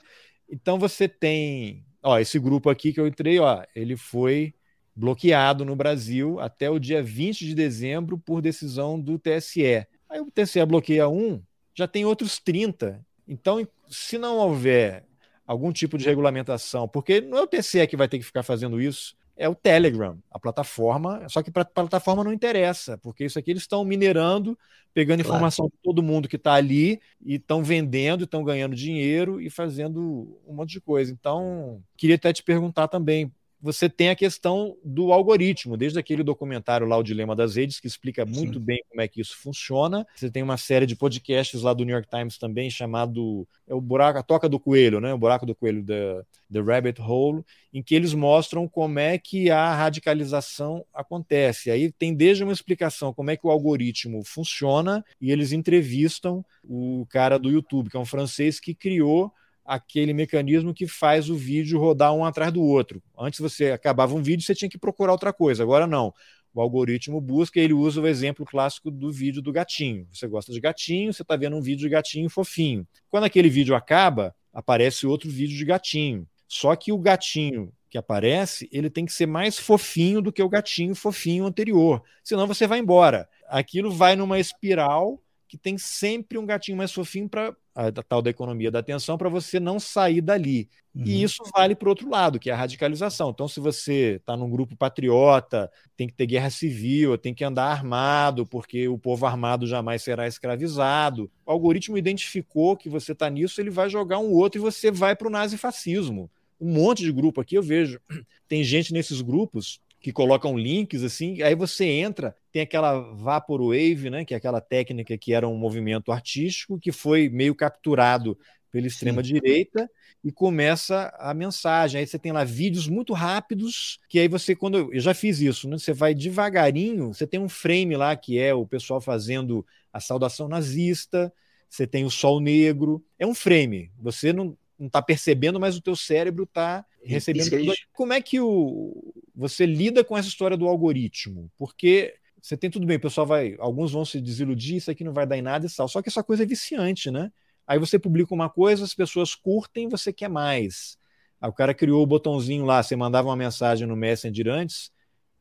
Então você tem, ó, esse grupo aqui que eu entrei, ó, ele foi bloqueado no Brasil até o dia 20 de dezembro por decisão do TSE. Aí o TCE bloqueia um, já tem outros 30. Então, se não houver algum tipo de regulamentação, porque não é o TCE que vai ter que ficar fazendo isso, é o Telegram, a plataforma. Só que para a plataforma não interessa, porque isso aqui eles estão minerando, pegando informação claro. de todo mundo que está ali e estão vendendo, estão ganhando dinheiro e fazendo um monte de coisa. Então, queria até te perguntar também você tem a questão do algoritmo, desde aquele documentário lá, O Dilema das Redes, que explica muito Sim. bem como é que isso funciona. Você tem uma série de podcasts lá do New York Times também, chamado é o buraco, a toca do coelho, né? O buraco do coelho, The, The Rabbit Hole, em que eles mostram como é que a radicalização acontece. Aí tem desde uma explicação como é que o algoritmo funciona, e eles entrevistam o cara do YouTube, que é um francês que criou aquele mecanismo que faz o vídeo rodar um atrás do outro. Antes você acabava um vídeo, você tinha que procurar outra coisa. Agora não. O algoritmo busca, ele usa o exemplo clássico do vídeo do gatinho. Você gosta de gatinho, você está vendo um vídeo de gatinho fofinho. Quando aquele vídeo acaba, aparece outro vídeo de gatinho. Só que o gatinho que aparece, ele tem que ser mais fofinho do que o gatinho fofinho anterior. Senão você vai embora. Aquilo vai numa espiral que tem sempre um gatinho mais fofinho para a tal da economia da atenção para você não sair dali. Uhum. E isso vale para o outro lado, que é a radicalização. Então, se você está num grupo patriota, tem que ter guerra civil, tem que andar armado, porque o povo armado jamais será escravizado. O algoritmo identificou que você está nisso, ele vai jogar um outro e você vai para o nazifascismo um monte de grupo aqui, eu vejo. Tem gente nesses grupos que colocam links assim, aí você entra, tem aquela Vaporwave, né, que é aquela técnica que era um movimento artístico que foi meio capturado pela extrema direita e começa a mensagem. Aí você tem lá vídeos muito rápidos, que aí você quando eu já fiz isso, né, você vai devagarinho, você tem um frame lá que é o pessoal fazendo a saudação nazista, você tem o sol negro, é um frame. Você não não está percebendo, mas o teu cérebro está recebendo. Como é que o, você lida com essa história do algoritmo? Porque você tem tudo bem, o pessoal vai, alguns vão se desiludir, isso aqui não vai dar em nada e tal. Só que essa coisa é viciante, né? Aí você publica uma coisa, as pessoas curtem, você quer mais. Aí o cara criou o botãozinho lá, você mandava uma mensagem no Messenger antes,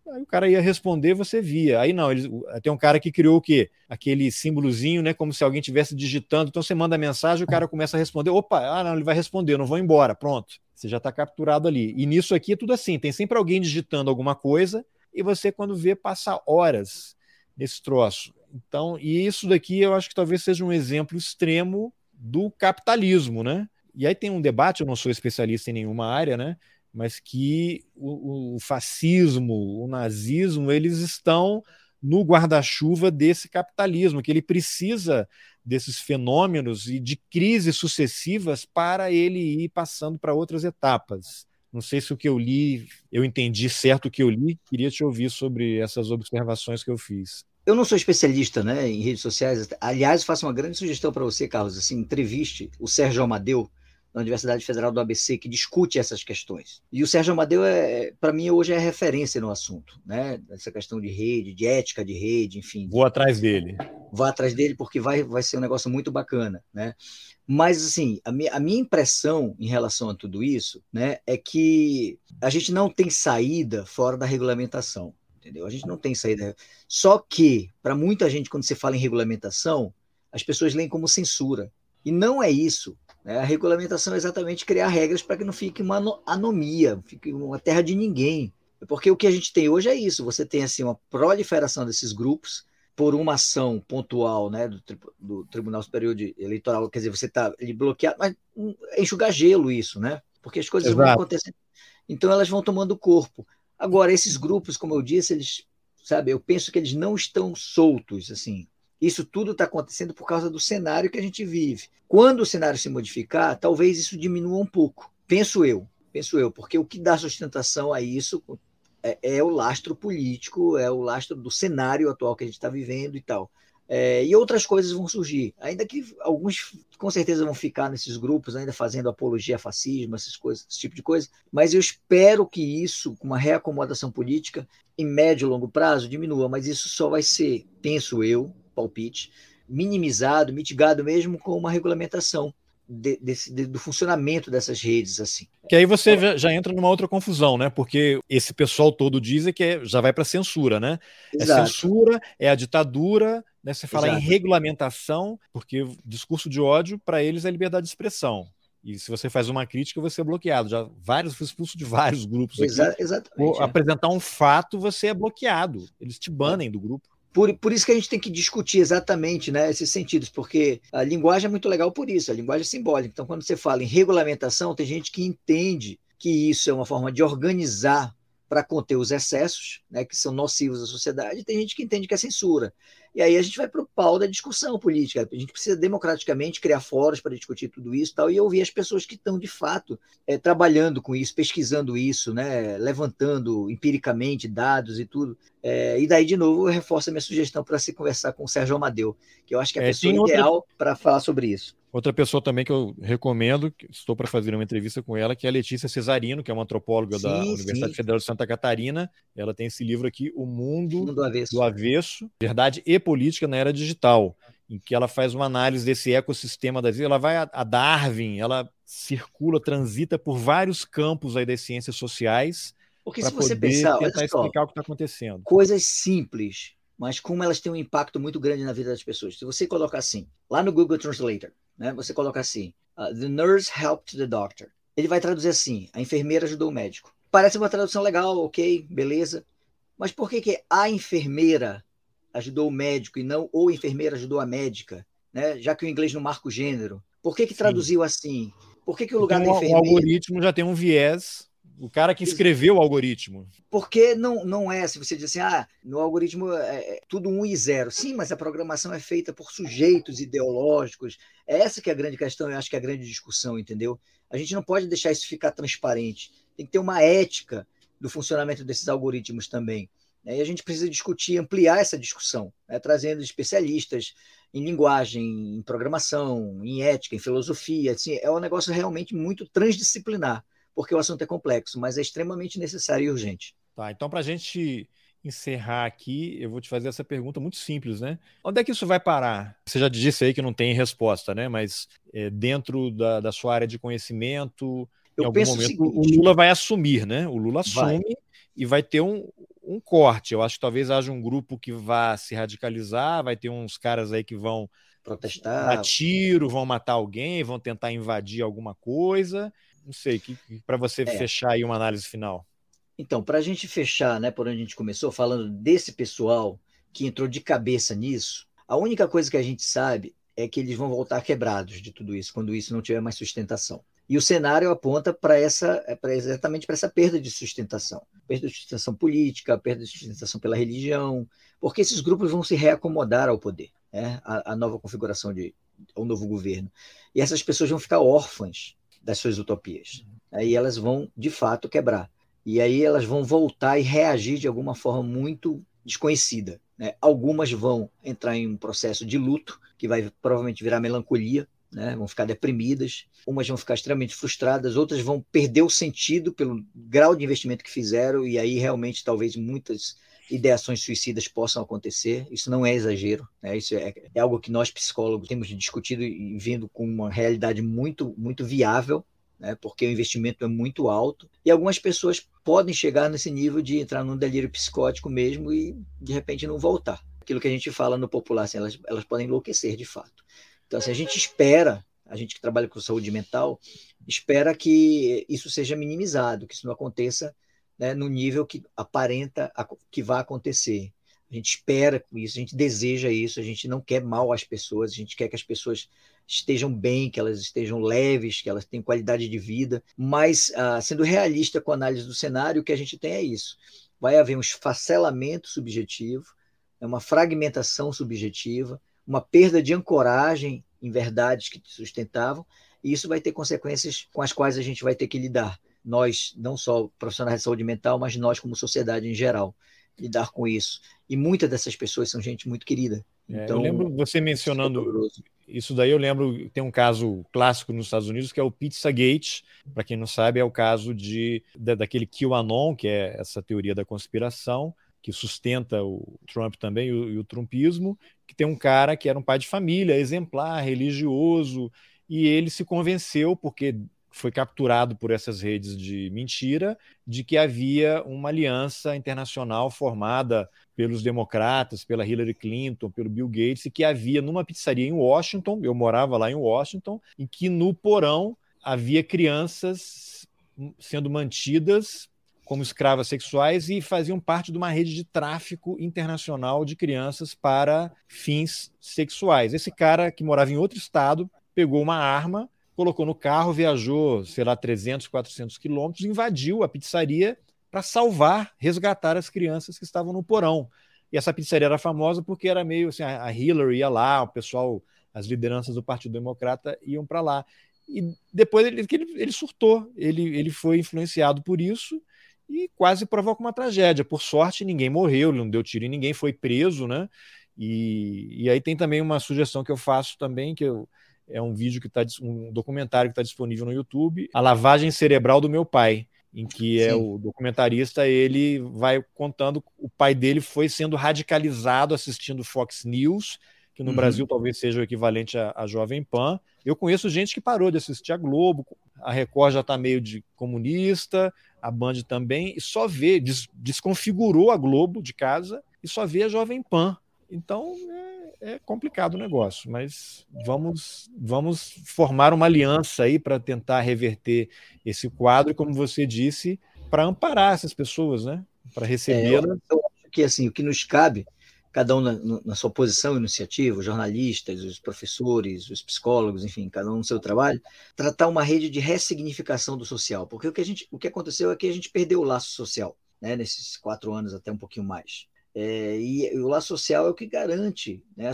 Aí o cara ia responder, você via. Aí não, ele, tem um cara que criou o quê? Aquele símbolozinho, né? Como se alguém estivesse digitando. Então você manda a mensagem, o cara começa a responder. Opa, ah, não, ele vai responder, não vou embora. Pronto. Você já está capturado ali. E nisso aqui é tudo assim: tem sempre alguém digitando alguma coisa, e você, quando vê, passa horas nesse troço. Então, e isso daqui eu acho que talvez seja um exemplo extremo do capitalismo, né? E aí tem um debate, eu não sou especialista em nenhuma área, né? mas que o, o fascismo, o nazismo, eles estão no guarda-chuva desse capitalismo, que ele precisa desses fenômenos e de crises sucessivas para ele ir passando para outras etapas. Não sei se o que eu li, eu entendi certo o que eu li, queria te ouvir sobre essas observações que eu fiz. Eu não sou especialista né, em redes sociais, aliás, faço uma grande sugestão para você, Carlos, assim, entreviste o Sérgio Amadeu, da Universidade Federal do ABC que discute essas questões. E o Sérgio Amadeu, é, para mim, hoje é referência no assunto, né? Essa questão de rede, de ética de rede, enfim. Vou atrás dele. Vou atrás dele porque vai, vai ser um negócio muito bacana, né? Mas, assim, a minha, a minha impressão em relação a tudo isso, né, é que a gente não tem saída fora da regulamentação, entendeu? A gente não tem saída. Só que, para muita gente, quando você fala em regulamentação, as pessoas leem como censura. E não é isso. Né? A regulamentação é exatamente criar regras para que não fique uma anomia, fique uma terra de ninguém. Porque o que a gente tem hoje é isso: você tem assim uma proliferação desses grupos por uma ação pontual né, do, do Tribunal Superior Eleitoral, quer dizer, você está bloqueado, mas é enxugar gelo isso, né? Porque as coisas Exato. vão acontecendo. Então elas vão tomando corpo. Agora, esses grupos, como eu disse, eles, sabe, eu penso que eles não estão soltos, assim. Isso tudo está acontecendo por causa do cenário que a gente vive. Quando o cenário se modificar, talvez isso diminua um pouco. Penso eu, penso eu, porque o que dá sustentação a isso é, é o lastro político, é o lastro do cenário atual que a gente está vivendo e tal. É, e outras coisas vão surgir, ainda que alguns com certeza vão ficar nesses grupos, ainda fazendo apologia a fascismo, essas coisas, esse tipo de coisa. Mas eu espero que isso, com uma reacomodação política, em médio e longo prazo, diminua. Mas isso só vai ser, penso eu, palpite, minimizado, mitigado mesmo com uma regulamentação de, desse, de, do funcionamento dessas redes assim. Que aí você já, já, entra numa outra confusão, né? Porque esse pessoal todo diz é que é, já vai para censura, né? É Exato. É censura, é a ditadura, né? Você fala Exato. em regulamentação, porque discurso de ódio para eles é liberdade de expressão. E se você faz uma crítica, você é bloqueado. Já vários, fui expulso de vários grupos aqui. exatamente. É. Apresentar um fato, você é bloqueado. Eles te banem do grupo. Por, por isso que a gente tem que discutir exatamente né, esses sentidos, porque a linguagem é muito legal por isso, a linguagem é simbólica. Então, quando você fala em regulamentação, tem gente que entende que isso é uma forma de organizar para conter os excessos, né, que são nocivos à sociedade, e tem gente que entende que é censura. E aí a gente vai para o pau da discussão política. A gente precisa democraticamente criar fóruns para discutir tudo isso e tal, e ouvir as pessoas que estão, de fato, é, trabalhando com isso, pesquisando isso, né, levantando empiricamente dados e tudo. É, e daí, de novo, eu reforço a minha sugestão para se conversar com o Sérgio Amadeu, que eu acho que é a é, pessoa ideal outra... para falar sobre isso. Outra pessoa também que eu recomendo, estou para fazer uma entrevista com ela, que é a Letícia Cesarino, que é uma antropóloga sim, da Universidade sim. Federal de Santa Catarina. Ela tem esse livro aqui, O Mundo do Avesso. do Avesso, Verdade e Política na Era Digital, em que ela faz uma análise desse ecossistema das ela vai a, Darwin, ela circula, transita por vários campos aí das ciências sociais porque se você pensar, tentar só, explicar o que está acontecendo. Coisas simples, mas como elas têm um impacto muito grande na vida das pessoas. Se você colocar assim, lá no Google Translator, né, você coloca assim, uh, the nurse helped the doctor. Ele vai traduzir assim, a enfermeira ajudou o médico. Parece uma tradução legal, ok, beleza. Mas por que, que a enfermeira ajudou o médico e não ou a enfermeira ajudou a médica? Né? Já que o inglês não marca o gênero. Por que, que traduziu assim? Por que, que o lugar Porque da enfermeira. O algoritmo já tem um viés o cara que escreveu o algoritmo. Porque não, não é, se você diz assim, ah, no algoritmo é, é tudo um e zero. Sim, mas a programação é feita por sujeitos ideológicos. É essa que é a grande questão, eu acho que é a grande discussão, entendeu? A gente não pode deixar isso ficar transparente. Tem que ter uma ética do funcionamento desses algoritmos também. Né? E a gente precisa discutir, ampliar essa discussão, né? trazendo especialistas em linguagem, em programação, em ética, em filosofia. Assim, é um negócio realmente muito transdisciplinar porque o assunto é complexo, mas é extremamente necessário e urgente. Tá, então para a gente encerrar aqui, eu vou te fazer essa pergunta muito simples, né? Onde é que isso vai parar? Você já disse aí que não tem resposta, né? Mas é, dentro da, da, sua área de conhecimento, eu em algum momento o, seguinte, o, Lula vai assumir, né? O Lula assume vai. e vai ter um, um corte. Eu acho que talvez haja um grupo que vá se radicalizar, vai ter uns caras aí que vão protestar, dar tiro, vão matar alguém, vão tentar invadir alguma coisa não sei, que, para você é. fechar aí uma análise final. Então, para a gente fechar, né, por onde a gente começou, falando desse pessoal que entrou de cabeça nisso, a única coisa que a gente sabe é que eles vão voltar quebrados de tudo isso, quando isso não tiver mais sustentação. E o cenário aponta para essa, é pra exatamente para essa perda de sustentação, perda de sustentação política, perda de sustentação pela religião, porque esses grupos vão se reacomodar ao poder, né? a, a nova configuração de, o novo governo. E essas pessoas vão ficar órfãs das suas utopias. Aí elas vão, de fato, quebrar. E aí elas vão voltar e reagir de alguma forma muito desconhecida. Né? Algumas vão entrar em um processo de luto, que vai provavelmente virar melancolia, né? vão ficar deprimidas, umas vão ficar extremamente frustradas, outras vão perder o sentido pelo grau de investimento que fizeram, e aí realmente talvez muitas ideações suicidas possam acontecer. Isso não é exagero, né? isso é, é, algo que nós psicólogos temos discutido e vindo com uma realidade muito, muito viável, né? porque o investimento é muito alto. E algumas pessoas podem chegar nesse nível de entrar num delírio psicótico mesmo e de repente não voltar. Aquilo que a gente fala no popular, assim, elas, elas podem enlouquecer de fato. Então, assim, a gente espera, a gente que trabalha com saúde mental, espera que isso seja minimizado, que isso não aconteça né, no nível que aparenta que vai acontecer. A gente espera isso, a gente deseja isso, a gente não quer mal às pessoas, a gente quer que as pessoas estejam bem, que elas estejam leves, que elas tenham qualidade de vida, mas ah, sendo realista com a análise do cenário, o que a gente tem é isso. Vai haver um esfacelamento subjetivo, é uma fragmentação subjetiva, uma perda de ancoragem em verdades que te sustentavam, e isso vai ter consequências com as quais a gente vai ter que lidar nós, não só profissionais de saúde mental, mas nós como sociedade em geral, lidar com isso. E muitas dessas pessoas são gente muito querida. É, então, eu lembro você mencionando é isso daí, eu lembro, tem um caso clássico nos Estados Unidos que é o Pizzagate, para quem não sabe, é o caso de, da, daquele QAnon, que é essa teoria da conspiração, que sustenta o Trump também e o, e o trumpismo, que tem um cara que era um pai de família, exemplar, religioso, e ele se convenceu, porque foi capturado por essas redes de mentira de que havia uma aliança internacional formada pelos democratas, pela Hillary Clinton, pelo Bill Gates, e que havia numa pizzaria em Washington, eu morava lá em Washington, em que no porão havia crianças sendo mantidas como escravas sexuais e faziam parte de uma rede de tráfico internacional de crianças para fins sexuais. Esse cara que morava em outro estado pegou uma arma colocou no carro, viajou, sei lá, 300, 400 quilômetros, invadiu a pizzaria para salvar, resgatar as crianças que estavam no porão. E essa pizzaria era famosa porque era meio assim, a Hillary ia lá, o pessoal, as lideranças do Partido Democrata iam para lá. E depois ele, ele, surtou, ele, ele foi influenciado por isso e quase provoca uma tragédia. Por sorte, ninguém morreu, ele não deu tiro em ninguém, foi preso, né? E, e aí tem também uma sugestão que eu faço também, que eu, é um vídeo que está um documentário que está disponível no YouTube, A Lavagem Cerebral do Meu Pai, em que é Sim. é o documentarista, ele vai contando o pai dele foi sendo radicalizado assistindo Fox News, que que no uhum. Brasil talvez seja o equivalente à, à Jovem Pan. Eu conheço gente que parou de assistir a Globo, a Record já está meio de comunista, a Band também, e só vê, des, desconfigurou a Globo de casa e só vê a Jovem Pan. Então é, é complicado o negócio, mas vamos, vamos formar uma aliança aí para tentar reverter esse quadro, como você disse, para amparar essas pessoas, né? Para recebê-las. É, eu, acho que assim, o que nos cabe cada um na, na, sua posição iniciativa, os jornalistas, os professores, os psicólogos, enfim, cada um no seu trabalho, tratar uma rede de ressignificação do social, porque o que, a gente, o que aconteceu é que a gente perdeu o laço social, né, nesses quatro anos, até um pouquinho mais. É, e, o laço social é o que garante né, a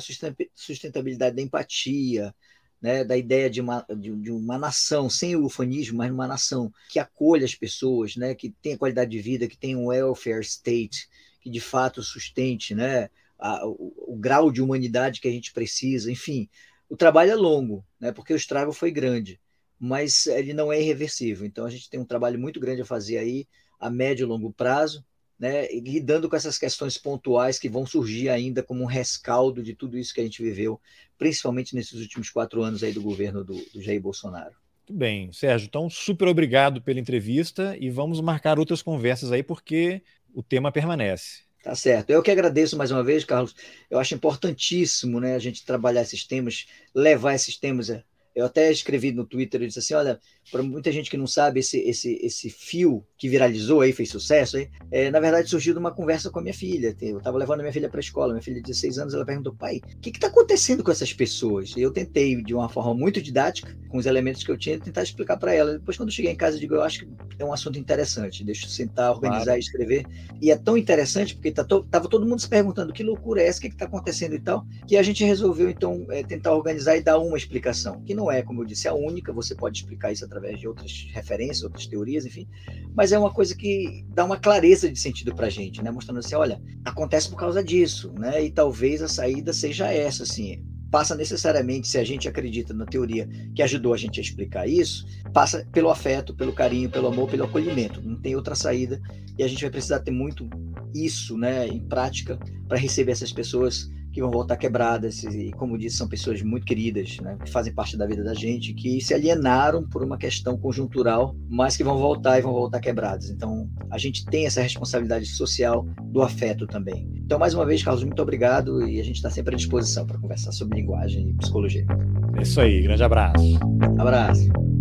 sustentabilidade da empatia, né, da ideia de uma, de, de, uma nação, sem o ufanismo, mas uma nação que acolha as pessoas, né, que tenha qualidade de vida, que tenha um welfare state, que de fato sustente né, a, o, o, grau de humanidade que a gente precisa, enfim. O trabalho é longo, né, porque o estrago foi grande, mas ele não é irreversível. Então a gente tem um trabalho muito grande a fazer aí, a médio e longo prazo, né, lidando com essas questões pontuais que vão surgir ainda como um rescaldo de tudo isso que a gente viveu, principalmente nesses últimos quatro anos aí do governo do, do Jair Bolsonaro. Muito bem, Sérgio. Então, super obrigado pela entrevista e vamos marcar outras conversas aí, porque o tema permanece. Tá certo. Eu que agradeço mais uma vez, Carlos. Eu acho importantíssimo né, a gente trabalhar esses temas, levar esses temas eu até escrevi no Twitter, eu disse assim, olha, para muita gente que não sabe, esse, esse, esse fio que viralizou aí, fez sucesso aí, é, na verdade surgiu de uma conversa com a minha filha. Eu estava levando a minha filha para a escola, minha filha de 16 anos, ela perguntou, pai, o que está acontecendo com essas pessoas? E eu tentei, de uma forma muito didática, com os elementos que eu tinha, tentar explicar para ela. Depois, quando eu cheguei em casa, eu digo, eu acho que é um assunto interessante, deixa eu sentar, organizar claro. e escrever. E é tão interessante, porque tá to, tava todo mundo se perguntando, que loucura é essa, o que está acontecendo e tal, que a gente resolveu, então, é, tentar organizar e dar uma explicação, que não não é, como eu disse, a única, você pode explicar isso através de outras referências, outras teorias, enfim, mas é uma coisa que dá uma clareza de sentido para a gente, né? mostrando assim, olha, acontece por causa disso, né? e talvez a saída seja essa, assim, passa necessariamente, se a gente acredita na teoria que ajudou a gente a explicar isso, passa pelo afeto, pelo carinho, pelo amor, pelo acolhimento. Não tem outra saída e a gente vai precisar ter muito isso, né, em prática para receber essas pessoas que vão voltar quebradas, e como disse, são pessoas muito queridas, né, que fazem parte da vida da gente, que se alienaram por uma questão conjuntural, mas que vão voltar e vão voltar quebradas. Então, a gente tem essa responsabilidade social do afeto também. Então, mais uma vez, Carlos, muito obrigado e a gente está sempre à disposição para conversar sobre linguagem e psicologia. É isso aí, grande abraço. Abraço.